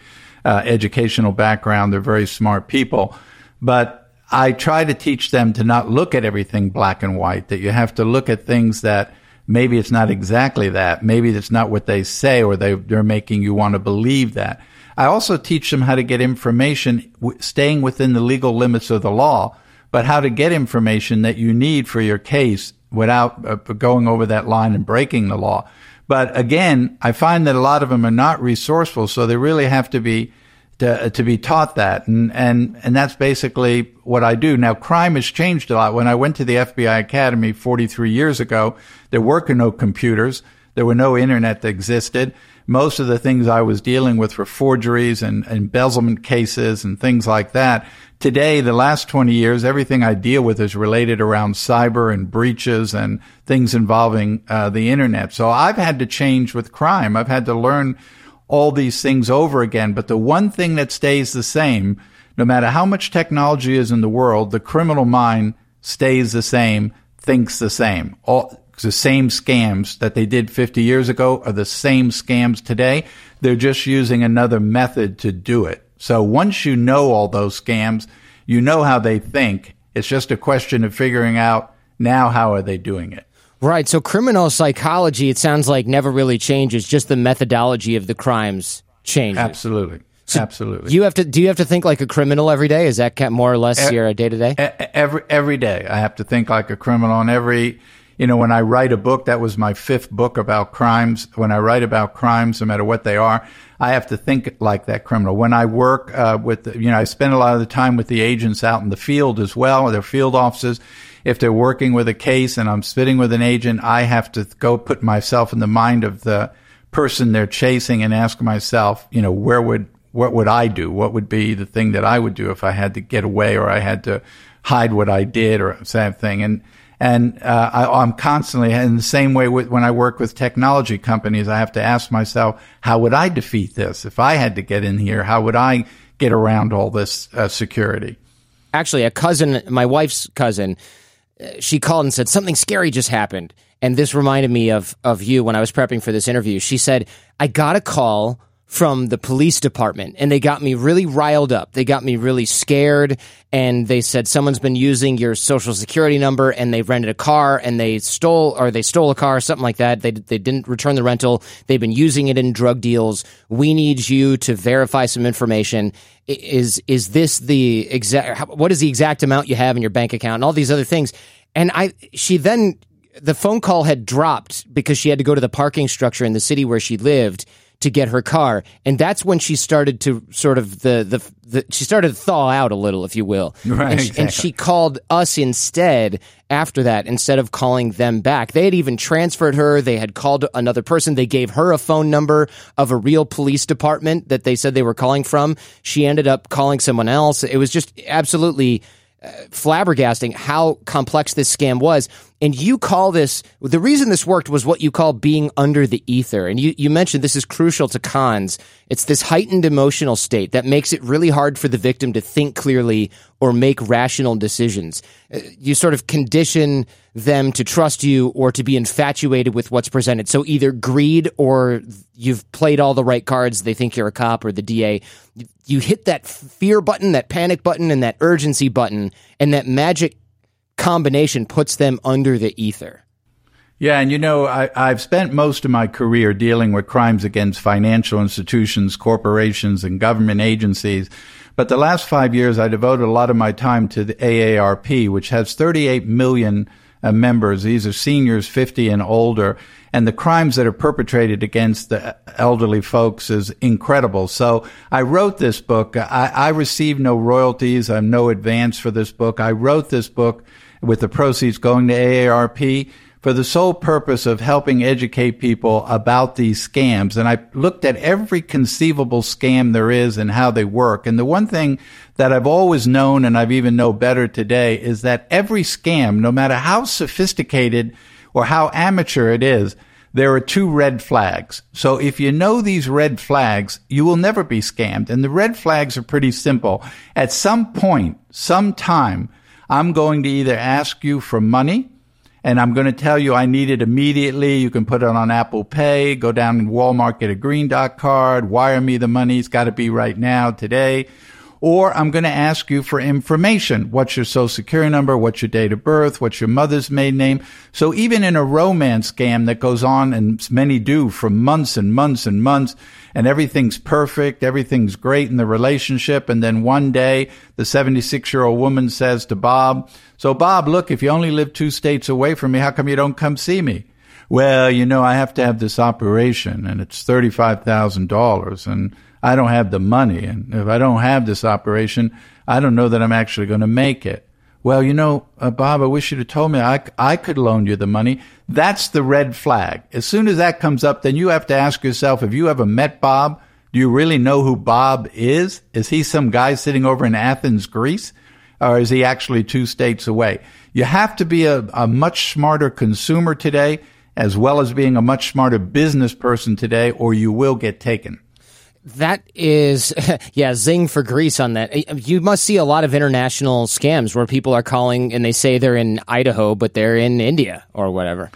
uh, educational background. They're very smart people. But I try to teach them to not look at everything black and white, that you have to look at things that maybe it's not exactly that. Maybe it's not what they say or they, they're making you want to believe that. I also teach them how to get information staying within the legal limits of the law, but how to get information that you need for your case without uh, going over that line and breaking the law. But again, I find that a lot of them are not resourceful, so they really have to be to, to be taught that, and and and that's basically what I do. Now, crime has changed a lot. When I went to the FBI Academy 43 years ago, there were no computers, there were no internet that existed most of the things I was dealing with were forgeries and embezzlement cases and things like that. Today, the last 20 years, everything I deal with is related around cyber and breaches and things involving uh, the internet. So I've had to change with crime. I've had to learn all these things over again. But the one thing that stays the same, no matter how much technology is in the world, the criminal mind stays the same, thinks the same. All, the same scams that they did 50 years ago are the same scams today. They're just using another method to do it. So once you know all those scams, you know how they think. It's just a question of figuring out now how are they doing it. Right. So criminal psychology, it sounds like never really changes. Just the methodology of the crimes changes. Absolutely. So Absolutely. You have to. Do you have to think like a criminal every day? Is that more or less e- your day to day? Every every day, I have to think like a criminal, and every you know, when I write a book, that was my fifth book about crimes. When I write about crimes, no matter what they are, I have to think like that criminal. When I work uh, with, the, you know, I spend a lot of the time with the agents out in the field as well, their field offices. If they're working with a case and I'm sitting with an agent, I have to go put myself in the mind of the person they're chasing and ask myself, you know, where would what would I do? What would be the thing that I would do if I had to get away or I had to hide what I did or same thing? And and uh, I, am constantly in the same way with, when I work with technology companies. I have to ask myself, how would I defeat this if I had to get in here? How would I get around all this uh, security? Actually, a cousin, my wife's cousin, uh, she called and said something scary just happened, and this reminded me of of you when I was prepping for this interview. She said, "I got a call." From the police department and they got me really riled up. They got me really scared and they said someone's been using your social security number and they rented a car and they stole or they stole a car something like that. They they didn't return the rental. They've been using it in drug deals. We need you to verify some information. Is is this the exact what is the exact amount you have in your bank account and all these other things? And I she then the phone call had dropped because she had to go to the parking structure in the city where she lived to get her car, and that's when she started to sort of the the, the she started to thaw out a little, if you will. Right, and, she, exactly. and she called us instead after that instead of calling them back. They had even transferred her. They had called another person. They gave her a phone number of a real police department that they said they were calling from. She ended up calling someone else. It was just absolutely uh, flabbergasting how complex this scam was. And you call this, the reason this worked was what you call being under the ether. And you, you mentioned this is crucial to cons. It's this heightened emotional state that makes it really hard for the victim to think clearly or make rational decisions. Uh, you sort of condition them to trust you or to be infatuated with what's presented. So either greed or you've played all the right cards. They think you're a cop or the DA. You hit that fear button, that panic button, and that urgency button, and that magic combination puts them under the ether. Yeah, and you know, I, have spent most of my career dealing with crimes against financial institutions, corporations, and government agencies. But the last five years, I devoted a lot of my time to the AARP, which has 38 million uh, members. These are seniors 50 and older. And the crimes that are perpetrated against the elderly folks is incredible. So I wrote this book. I, I received no royalties. I'm no advance for this book. I wrote this book with the proceeds going to AARP for the sole purpose of helping educate people about these scams. And I looked at every conceivable scam there is and how they work. And the one thing that I've always known and I've even know better today is that every scam, no matter how sophisticated or how amateur it is, there are two red flags. So if you know these red flags, you will never be scammed. And the red flags are pretty simple. At some point, some time, I'm going to either ask you for money and I'm going to tell you I need it immediately. You can put it on Apple Pay, go down in Walmart, get a green dot card, wire me the money. It's got to be right now, today. Or I'm going to ask you for information. What's your social security number? What's your date of birth? What's your mother's maiden name? So even in a romance scam that goes on, and many do for months and months and months, and everything's perfect, everything's great in the relationship, and then one day the 76 year old woman says to Bob, so Bob, look, if you only live two states away from me, how come you don't come see me? Well, you know, I have to have this operation and it's $35,000 and I don't have the money. And if I don't have this operation, I don't know that I'm actually going to make it. Well, you know, uh, Bob, I wish you'd have told me I, I could loan you the money. That's the red flag. As soon as that comes up, then you have to ask yourself, have you ever met Bob? Do you really know who Bob is? Is he some guy sitting over in Athens, Greece? Or is he actually two states away? You have to be a, a much smarter consumer today, as well as being a much smarter business person today, or you will get taken. That is, yeah, zing for Greece on that. You must see a lot of international scams where people are calling and they say they're in Idaho, but they're in India or whatever.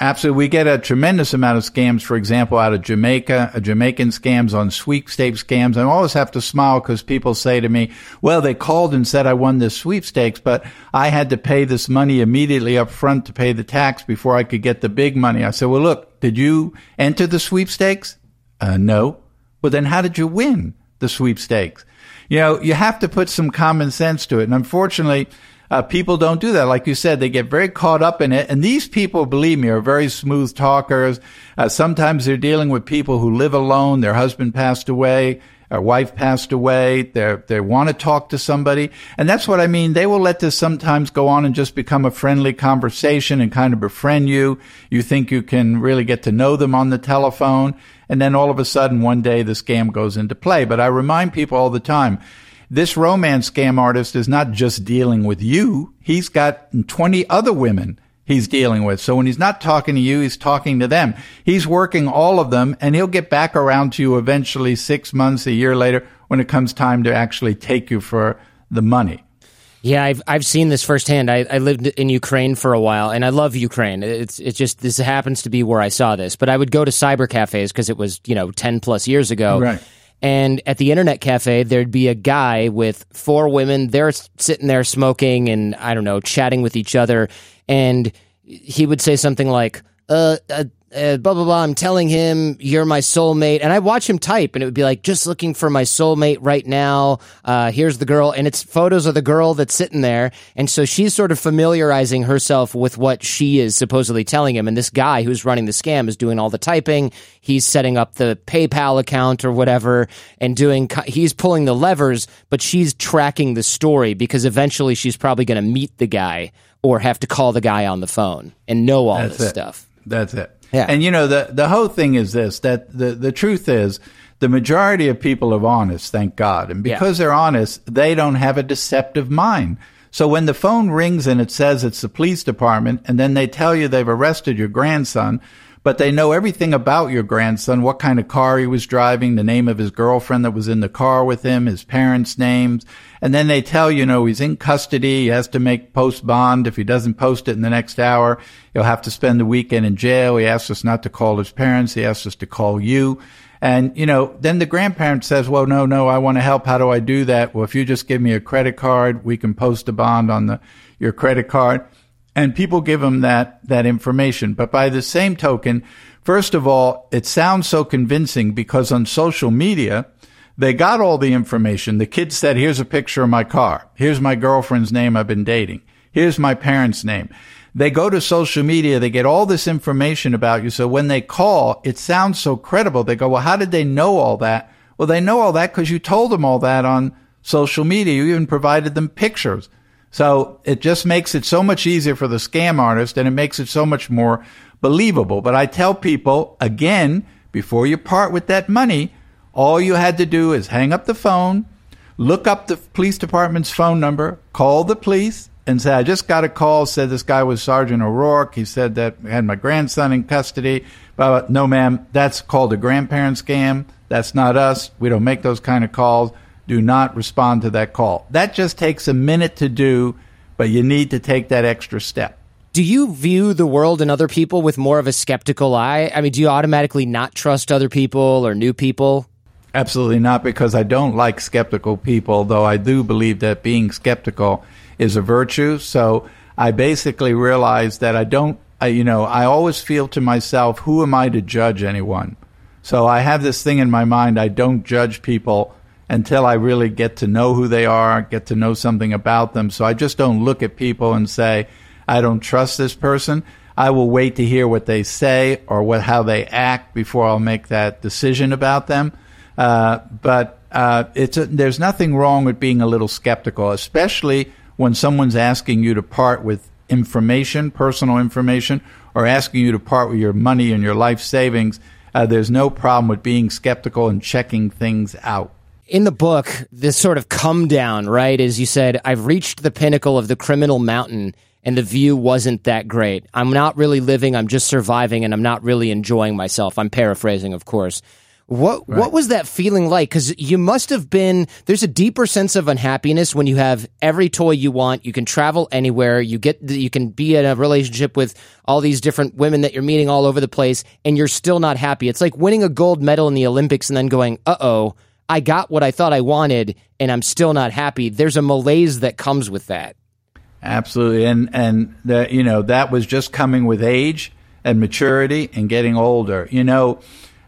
Absolutely. We get a tremendous amount of scams, for example, out of Jamaica, uh, Jamaican scams on sweepstakes scams. I always have to smile because people say to me, well, they called and said I won this sweepstakes, but I had to pay this money immediately up front to pay the tax before I could get the big money. I said, well, look, did you enter the sweepstakes? Uh, no. Well, then how did you win the sweepstakes? You know, you have to put some common sense to it. And unfortunately, uh, people don't do that. Like you said, they get very caught up in it. And these people, believe me, are very smooth talkers. Uh, sometimes they're dealing with people who live alone. Their husband passed away a wife passed away. They they want to talk to somebody, and that's what I mean. They will let this sometimes go on and just become a friendly conversation and kind of befriend you. You think you can really get to know them on the telephone, and then all of a sudden one day the scam goes into play. But I remind people all the time. This romance scam artist is not just dealing with you. He's got 20 other women he's dealing with. So when he's not talking to you, he's talking to them. He's working all of them and he'll get back around to you eventually six months, a year later when it comes time to actually take you for the money. Yeah, I've I've seen this firsthand. I, I lived in Ukraine for a while, and I love Ukraine. It's it just this happens to be where I saw this. But I would go to cyber cafes because it was you know ten plus years ago, right? And at the internet cafe, there'd be a guy with four women. They're sitting there smoking and I don't know, chatting with each other and he would say something like, uh, uh, uh, blah blah blah. I'm telling him you're my soulmate, and I watch him type, and it would be like just looking for my soulmate right now. Uh, here's the girl, and it's photos of the girl that's sitting there, and so she's sort of familiarizing herself with what she is supposedly telling him, and this guy who's running the scam is doing all the typing. He's setting up the PayPal account or whatever, and doing. He's pulling the levers, but she's tracking the story because eventually she's probably going to meet the guy or have to call the guy on the phone and know all That's this it. stuff. That's it. Yeah. And you know the the whole thing is this that the the truth is the majority of people are honest, thank God. And because yeah. they're honest, they don't have a deceptive mind. So when the phone rings and it says it's the police department, and then they tell you they've arrested your grandson, but they know everything about your grandson, what kind of car he was driving, the name of his girlfriend that was in the car with him, his parents' names, and then they tell you, know, he's in custody, he has to make post bond. If he doesn't post it in the next hour, he'll have to spend the weekend in jail. He asks us not to call his parents, he asks us to call you. And, you know, then the grandparent says, well, no, no, I want to help. How do I do that? Well, if you just give me a credit card, we can post a bond on the, your credit card. And people give them that, that information. But by the same token, first of all, it sounds so convincing because on social media, they got all the information. The kid said, here's a picture of my car. Here's my girlfriend's name I've been dating. Here's my parents' name. They go to social media, they get all this information about you. So when they call, it sounds so credible. They go, well, how did they know all that? Well, they know all that because you told them all that on social media. You even provided them pictures. So it just makes it so much easier for the scam artist and it makes it so much more believable. But I tell people again, before you part with that money, all you had to do is hang up the phone, look up the police department's phone number, call the police, and say, I just got a call, said this guy was Sergeant O'Rourke. He said that I had my grandson in custody. But no, ma'am, that's called a grandparent scam. That's not us. We don't make those kind of calls. Do not respond to that call. That just takes a minute to do, but you need to take that extra step. Do you view the world and other people with more of a skeptical eye? I mean, do you automatically not trust other people or new people? Absolutely not, because I don't like skeptical people, though I do believe that being skeptical is a virtue. So I basically realize that I don't, I, you know, I always feel to myself, who am I to judge anyone? So I have this thing in my mind, I don't judge people until I really get to know who they are, get to know something about them. So I just don't look at people and say, I don't trust this person. I will wait to hear what they say or what how they act before I'll make that decision about them. Uh, but uh, it's a, there's nothing wrong with being a little skeptical, especially when someone's asking you to part with information, personal information, or asking you to part with your money and your life savings, uh, there's no problem with being skeptical and checking things out. In the book, this sort of come down, right, is you said, I've reached the pinnacle of the criminal mountain and the view wasn't that great. I'm not really living, I'm just surviving, and I'm not really enjoying myself. I'm paraphrasing, of course. What right. what was that feeling like? Because you must have been. There's a deeper sense of unhappiness when you have every toy you want. You can travel anywhere. You get you can be in a relationship with all these different women that you're meeting all over the place, and you're still not happy. It's like winning a gold medal in the Olympics and then going, "Uh oh, I got what I thought I wanted, and I'm still not happy." There's a malaise that comes with that. Absolutely, and and that you know that was just coming with age and maturity and getting older. You know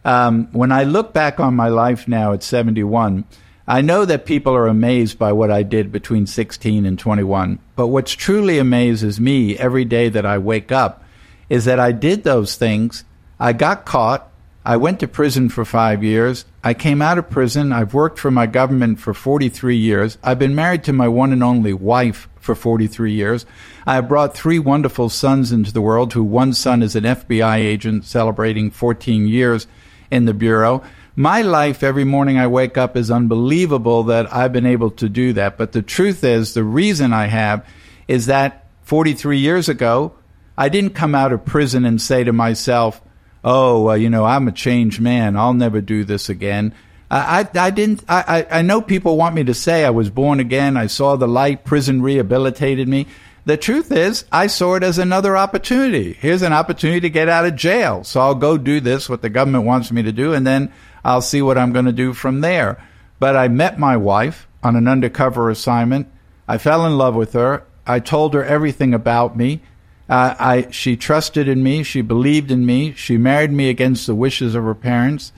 um, when I look back on my life now at 71, I know that people are amazed by what I did between 16 and 21. But what's truly amazes me every day that I wake up is that I did those things. I got caught. I went to prison for five years. I came out of prison. I've worked for my government for 43 years. I've been married to my one and only wife for 43 years. I have brought three wonderful sons into the world, who one son is an FBI agent celebrating 14 years in the Bureau. My life every morning I wake up is unbelievable that I've been able to do that. But the truth is, the reason I have is that 43 years ago, I didn't come out of prison and say to myself, oh, well, you know, I'm a changed man. I'll never do this again. I, I, I didn't, I, I know people want me to say I was born again. I saw the light. Prison rehabilitated me. The truth is, I saw it as another opportunity. Here's an opportunity to get out of jail. So I'll go do this, what the government wants me to do, and then I'll see what I'm going to do from there. But I met my wife on an undercover assignment. I fell in love with her. I told her everything about me. Uh, I, she trusted in me. She believed in me. She married me against the wishes of her parents.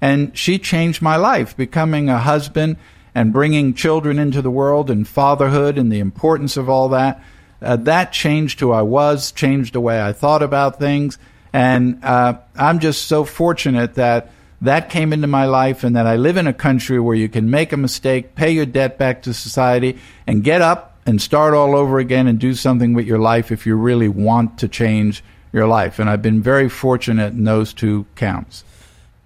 And she changed my life, becoming a husband and bringing children into the world and fatherhood and the importance of all that uh, that changed who I was, changed the way I thought about things. And uh, I'm just so fortunate that that came into my life and that I live in a country where you can make a mistake, pay your debt back to society, and get up and start all over again and do something with your life if you really want to change your life. And I've been very fortunate in those two counts.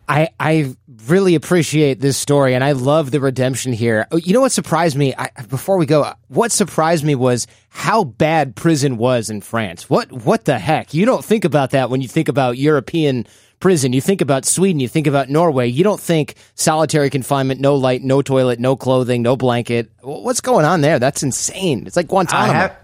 I I really appreciate this story, and I love the redemption here. Oh, You know what surprised me? I, before we go, what surprised me was how bad prison was in France. What what the heck? You don't think about that when you think about European prison. You think about Sweden. You think about Norway. You don't think solitary confinement, no light, no toilet, no clothing, no blanket. What's going on there? That's insane. It's like I, Guantanamo. have,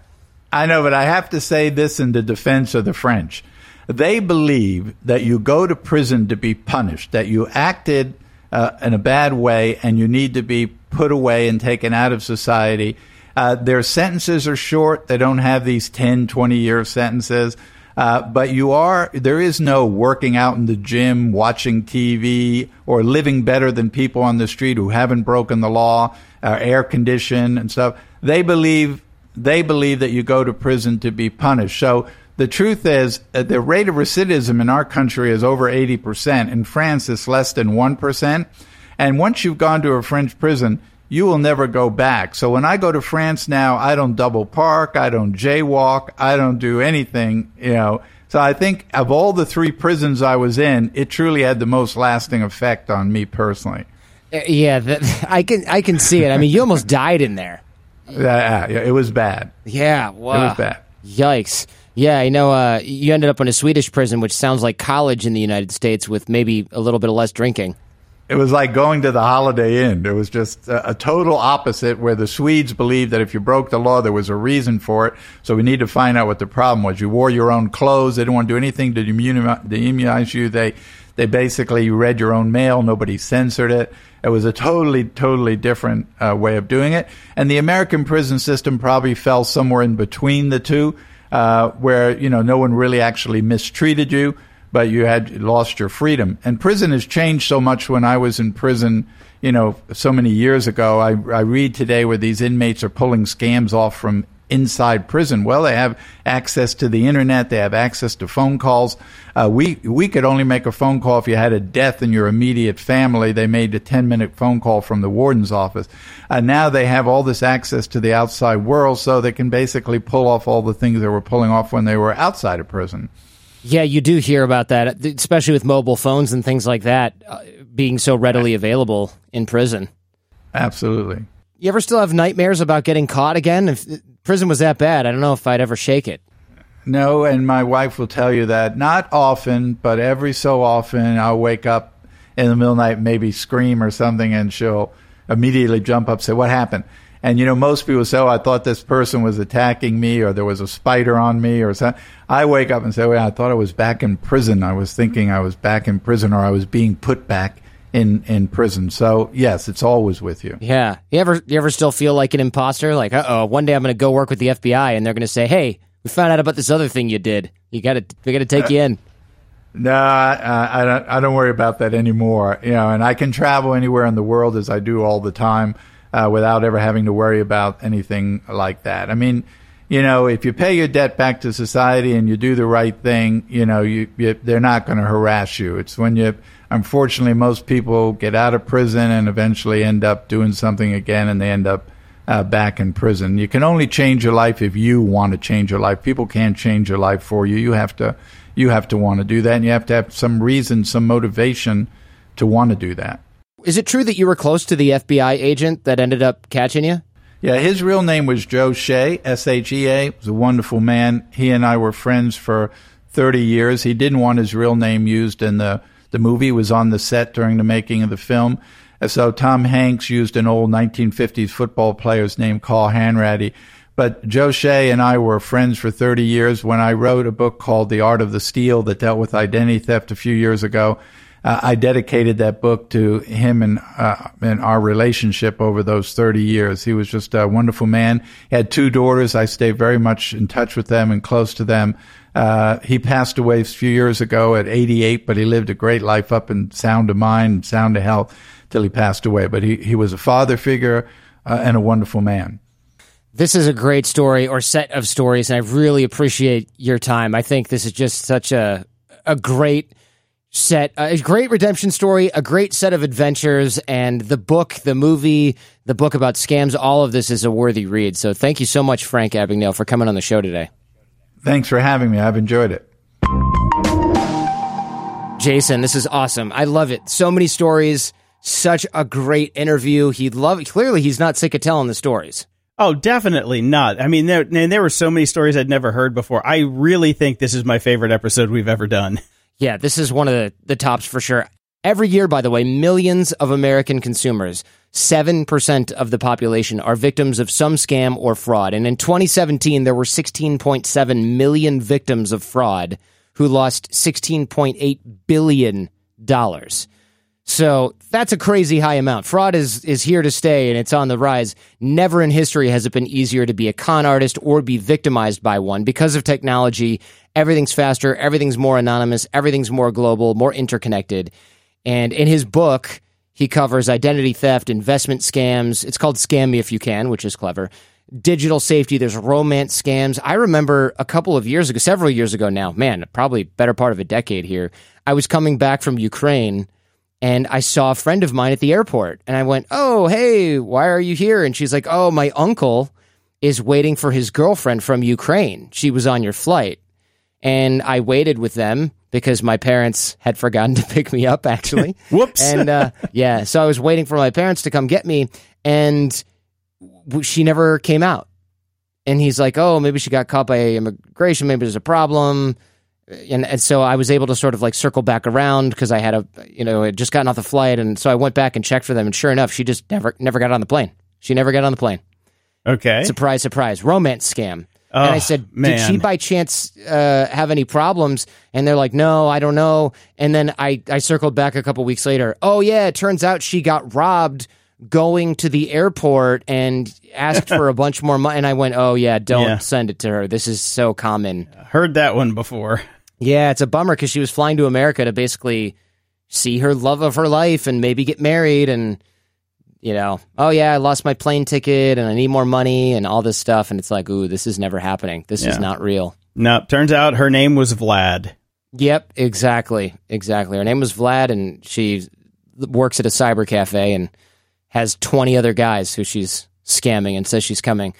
I know, but I have to say this in the defense of the French. They believe that you go to prison to be punished, that you acted uh, in a bad way and you need to be put away and taken out of society. Uh, their sentences are short. They don't have these 10, 20 year sentences. Uh, but you are, there is no working out in the gym, watching TV, or living better than people on the street who haven't broken the law, uh, air conditioned and stuff. They believe they believe that you go to prison to be punished. So the truth is, uh, the rate of recidivism in our country is over 80%. In France, it's less than 1%. And once you've gone to a French prison, you will never go back. So when I go to France now, I don't double park, I don't jaywalk, I don't do anything, you know. So I think of all the three prisons I was in, it truly had the most lasting effect on me personally. Uh, yeah, that, I can I can see it. I mean, you almost died in there. Yeah, yeah, it was bad. Yeah, wow. It was bad. Yikes. Yeah, you know, uh, you ended up in a Swedish prison, which sounds like college in the United States with maybe a little bit of less drinking. It was like going to the Holiday Inn. It was just a, a, total opposite, where the Swedes believed that if you broke the law, there was a reason for it. So we need to find out what the problem was. You wore your own clothes. They didn't want to do anything to immunize, you. They, they basically read your own mail. Nobody censored it. It was a totally, totally different uh, way of doing it. And the American prison system probably fell somewhere in between the two, uh, where you know no one really actually mistreated you but you had lost your freedom. And prison has changed so much when I was in prison, you know, so many years ago. I, I read today where these inmates are pulling scams off from inside prison. Well, they have access to the internet. They have access to phone calls. Uh, we we could only make a phone call if you had a death in your immediate family. They made a ten minute phone call from the warden's office. Uh, now they have all this access to the outside world, so they can basically pull off all the things they were pulling off when they were outside of prison. Yeah, you do hear about that, especially with mobile phones and things like that uh, being so readily available in prison. Absolutely. You ever still have nightmares about getting caught again? If prison was that bad, I don't know if I'd ever shake it. No, and my wife will tell you that not often, but every so often I'll wake up in the middle of the night, maybe scream or something, and she'll immediately jump up, and say, "What happened?" And you know, most people say, "Oh, I thought this person was attacking me, or there was a spider on me, or something." I wake up and say, "Well, I thought I was back in prison. I was thinking I was back in prison, or I was being put back in in prison." So yes, it's always with you. Yeah. You ever you ever still feel like an imposter? Like, uh oh, one day I'm going to go work with the FBI, and they're going to say, "Hey, we found out about this other thing you did. You got to we got to take you in." No, I, I don't. I don't worry about that anymore. You know, and I can travel anywhere in the world as I do all the time uh, without ever having to worry about anything like that. I mean, you know, if you pay your debt back to society and you do the right thing, you know, you, you they're not going to harass you. It's when you, unfortunately, most people get out of prison and eventually end up doing something again, and they end up uh, back in prison. You can only change your life if you want to change your life. People can't change your life for you. You have to, you have to want to do that, and you have to have some reason, some motivation to want to do that. Is it true that you were close to the FBI agent that ended up catching you? Yeah, his real name was Joe Shea, S H E A. Was a wonderful man. He and I were friends for 30 years. He didn't want his real name used in the, the movie. He was on the set during the making of the film. So Tom Hanks used an old 1950s football player's name, Carl Hanratty. But Joe Shea and I were friends for 30 years. When I wrote a book called The Art of the Steal that dealt with identity theft a few years ago, uh, I dedicated that book to him and uh, and our relationship over those 30 years. He was just a wonderful man. He had two daughters. I stay very much in touch with them and close to them. Uh, he passed away a few years ago at 88, but he lived a great life up in sound of mind sound of health till he passed away. But he, he was a father figure uh, and a wonderful man. This is a great story or set of stories, and I really appreciate your time. I think this is just such a a great set a great redemption story a great set of adventures and the book the movie the book about scams all of this is a worthy read so thank you so much frank abagnale for coming on the show today thanks for having me i've enjoyed it Jason, this is awesome. I love it. So many stories, such a great interview. He love clearly he's not sick of telling the stories. Oh, definitely not. I mean, there and there were so many stories I'd never heard before. I really think this is my favorite episode we've ever done. Yeah, this is one of the, the tops for sure. Every year, by the way, millions of American consumers, 7% of the population, are victims of some scam or fraud. And in 2017, there were 16.7 million victims of fraud who lost $16.8 billion. So that's a crazy high amount. Fraud is, is here to stay and it's on the rise. Never in history has it been easier to be a con artist or be victimized by one because of technology. Everything's faster, everything's more anonymous, everything's more global, more interconnected. And in his book, he covers identity theft, investment scams. It's called Scam Me If You Can, which is clever. Digital safety, there's romance scams. I remember a couple of years ago, several years ago now, man, probably better part of a decade here. I was coming back from Ukraine and I saw a friend of mine at the airport and I went, Oh, hey, why are you here? And she's like, Oh, my uncle is waiting for his girlfriend from Ukraine. She was on your flight. And I waited with them because my parents had forgotten to pick me up, actually. Whoops. and uh, yeah, so I was waiting for my parents to come get me, and she never came out. And he's like, "Oh, maybe she got caught by immigration. Maybe there's a problem." And, and so I was able to sort of like circle back around because I had a you know had just gotten off the flight, and so I went back and checked for them, and sure enough, she just never never got on the plane. She never got on the plane. Okay. Surprise, surprise, romance scam. Oh, and I said, man. "Did she by chance uh, have any problems?" And they're like, "No, I don't know." And then I I circled back a couple weeks later. Oh yeah, it turns out she got robbed going to the airport and asked for a bunch more money. And I went, "Oh yeah, don't Yeah. send it to her. This is so common." Heard that one before. Yeah, it's a bummer because she was flying to America to basically see her love of her life and maybe get married and you know, oh yeah, I lost my plane ticket and I need more money and all this stuff and it's like, ooh, this is never happening. This is not real. No, turns out her name was Vlad. Yep, exactly. Exactly. Her name was Vlad and she works at a cyber cafe and has 20 other guys who she's scamming and says she's coming.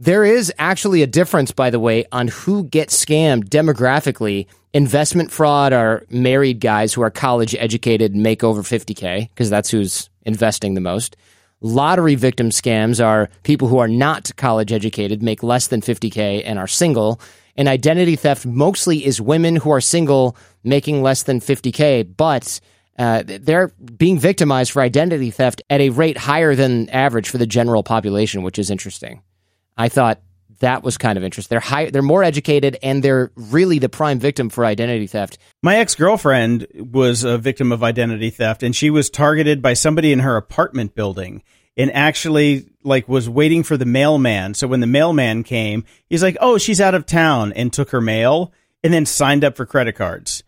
There is actually a difference, by the way, on who gets scammed demographically. Investment fraud are married guys who are college educated and make over 50K because that's who's investing the most. Lottery victim scams are people who are not college educated, make less than 50K, and are single. And identity theft mostly is women who are single, making less than 50K, but uh, they're being victimized for identity theft at a rate higher than average for the general population, which is interesting. I thought that was kind of interesting. They're high, they're more educated, and they're really the prime victim for identity theft. My ex girlfriend was a victim of identity theft, and she was targeted by somebody in her apartment building, and actually like was waiting for the mailman. So when the mailman came, he's like, "Oh, she's out of town," and took her mail, and then signed up for credit cards,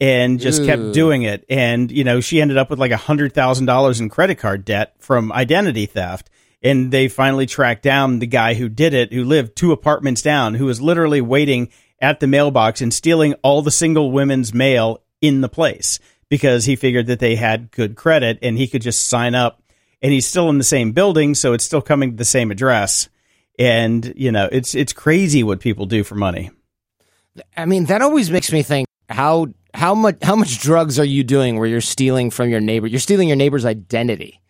and just Ooh. kept doing it. And you know, she ended up with like a hundred thousand dollars in credit card debt from identity theft. And they finally tracked down the guy who did it, who lived two apartments down, who was literally waiting at the mailbox and stealing all the single women's mail in the place because he figured that they had good credit and he could just sign up. And he's still in the same building, so it's still coming to the same address. And you know, it's it's crazy what people do for money. I mean, that always makes me think how how much how much drugs are you doing where you're stealing from your neighbor? You're stealing your neighbor's identity.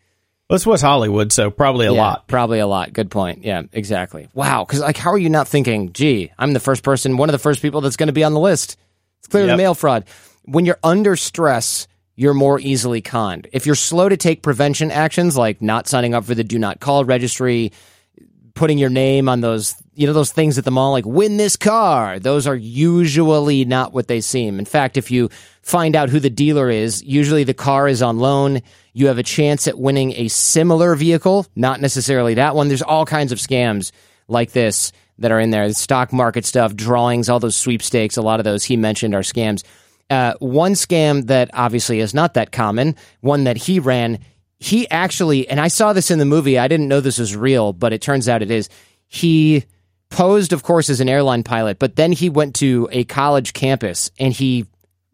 This was Hollywood, so probably a Yeah, lot. Probably a lot. Good point. Yeah, exactly. Wow. Because like, how are you not thinking? Gee, I'm the first person, one of the first people that's going to be on the list. It's clearly Yep. mail fraud. When you're under stress, you're more easily conned. If you're slow to take prevention actions like not signing up for the do not call registry, putting your name on those, you know, those things at the mall, like win this car. Those are usually not what they seem. In fact, if you find out who the dealer is, usually the car is on loan. You have a chance at winning a similar vehicle, not necessarily that one. There's all kinds of scams like this that are in there. The stock market stuff, drawings, all those sweepstakes, a lot of those he mentioned are scams. Uh, one scam that obviously is not that common, one that he ran, he actually, and I saw this in the movie, I didn't know this was real, but it turns out it is. He posed, of course, as an airline pilot, but then he went to a college campus and he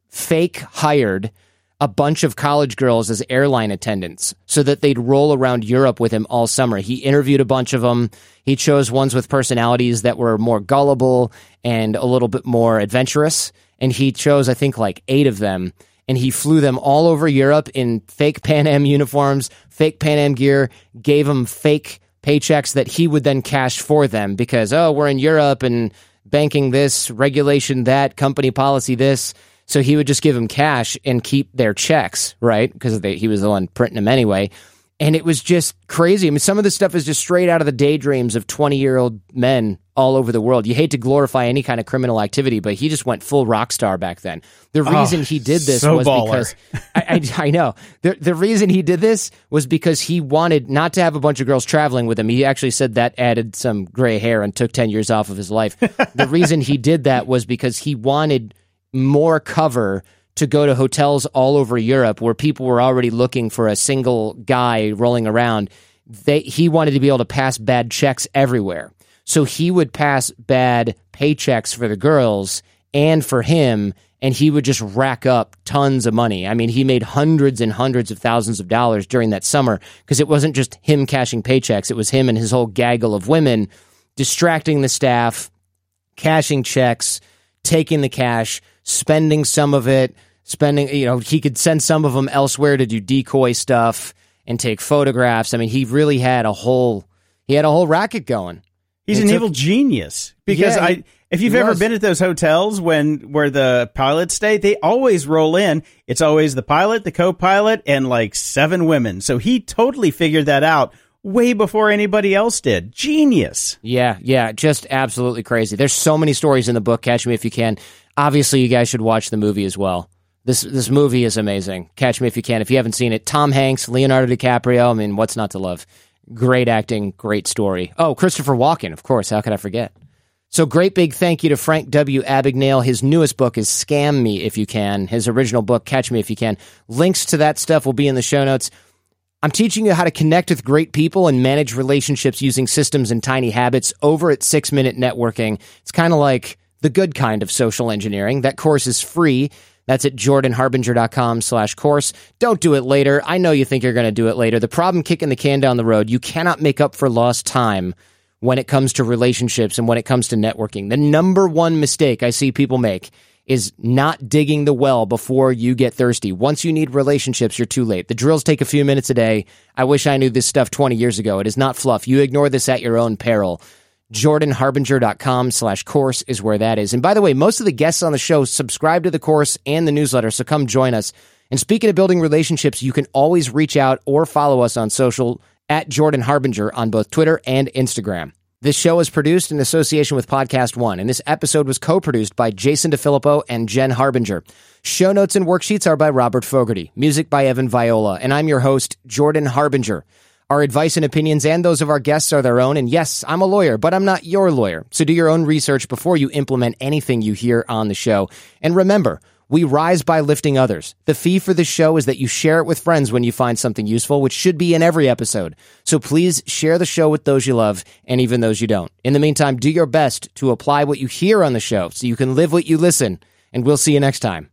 fake hired a bunch of college girls as airline attendants so that they'd roll around Europe with him all summer. He interviewed a bunch of them. He chose ones with personalities that were more gullible and a little bit more adventurous. And he chose, I think, like eight of them. and he flew them all over Europe in fake Pan Am uniforms, fake Pan Am gear, gave them fake paychecks that he would then cash for them because, oh, we're in Europe and banking this, regulation that, company policy this. So he would just give them cash and keep their checks, right? Because he was the one printing them anyway. And it was just crazy. I mean, some of this stuff is just straight out of the daydreams of 20 year old men all over the world. You hate to glorify any kind of criminal activity, but he just went full rock star back then. The Oh, reason he did this so was baller. because I, I, I know the the reason he did this was because he wanted not to have a bunch of girls traveling with him. He actually said that added some gray hair and took 10 years off of his life. the reason he did that was because he wanted more cover to go to hotels all over Europe where people were already looking for a single guy rolling around. They he wanted to be able to pass bad checks everywhere. So he would pass bad paychecks for the girls and for him and he would just rack up tons of money. I mean, he made hundreds and hundreds of thousands of dollars during that summer because it wasn't just him cashing paychecks, it was him and his whole gaggle of women distracting the staff, cashing checks, taking the cash, spending some of it, spending, you know, he could send some of them elsewhere to do decoy stuff and take photographs. I mean, he really had a whole he had a whole racket going. He's an took- evil genius because Yeah, I. If you've ever was. been at those hotels when where the pilots stay, they always roll in. It's always the pilot, the co-pilot, and like seven women. So he totally figured that out way before anybody else did. Genius. Yeah, yeah, just absolutely crazy. There's so many stories in the book. Catch Me If You Can. Obviously, you guys should watch the movie as well. This this movie is amazing. Catch Me If You Can. If you haven't seen it, Tom Hanks, Leonardo DiCaprio. I mean, what's not to love? Great acting, great story. Oh, Christopher Walken, of course. How could I forget? So great big thank you to Frank W. Abagnale. His newest book is Scam Me If You Can. His original book, Catch Me If You Can. Links to that stuff will be in the show notes. I'm teaching you how to connect with great people and manage relationships using systems and tiny habits over at Six Minute Networking. It's kind of like the good kind of social engineering. That course is free. That's at jordanharbinger.com slash course. Don't do it later. I know you think you're going to do it later. The problem kicking the can down the road, you cannot make up for lost time when it comes to relationships and when it comes to networking. The number one mistake I see people make is not digging the well before you get thirsty. Once you need relationships, you're too late. The drills take a few minutes a day. I wish I knew this stuff 20 years ago. It is not fluff. You ignore this at your own peril. jordanharbinger.com slash course is where that is. And by the way, most of the guests on the show subscribe to the course and the newsletter, so come join us. And speaking of building relationships, you can always reach out or follow us on social at Jordan Harbinger on both Twitter and Instagram. This show is produced in association with Podcast One, and this episode was co-produced by Jason DeFillippo and Jen Harbinger. Show notes and worksheets are by Robert Fogarty. Music by Evan Viola, and I'm your host, Jordan Harbinger. Our advice and opinions and those of our guests are their own, and yes, I'm a lawyer, but I'm not your lawyer. So do your own research before you implement anything you hear on the show. And remember, we rise by lifting others. The fee for this show is that you share it with friends when you find something useful, which should be in every episode. So please share the show with those you love and even those you don't. In the meantime, do your best to apply what you hear on the show so you can live what you listen, and we'll see you next time.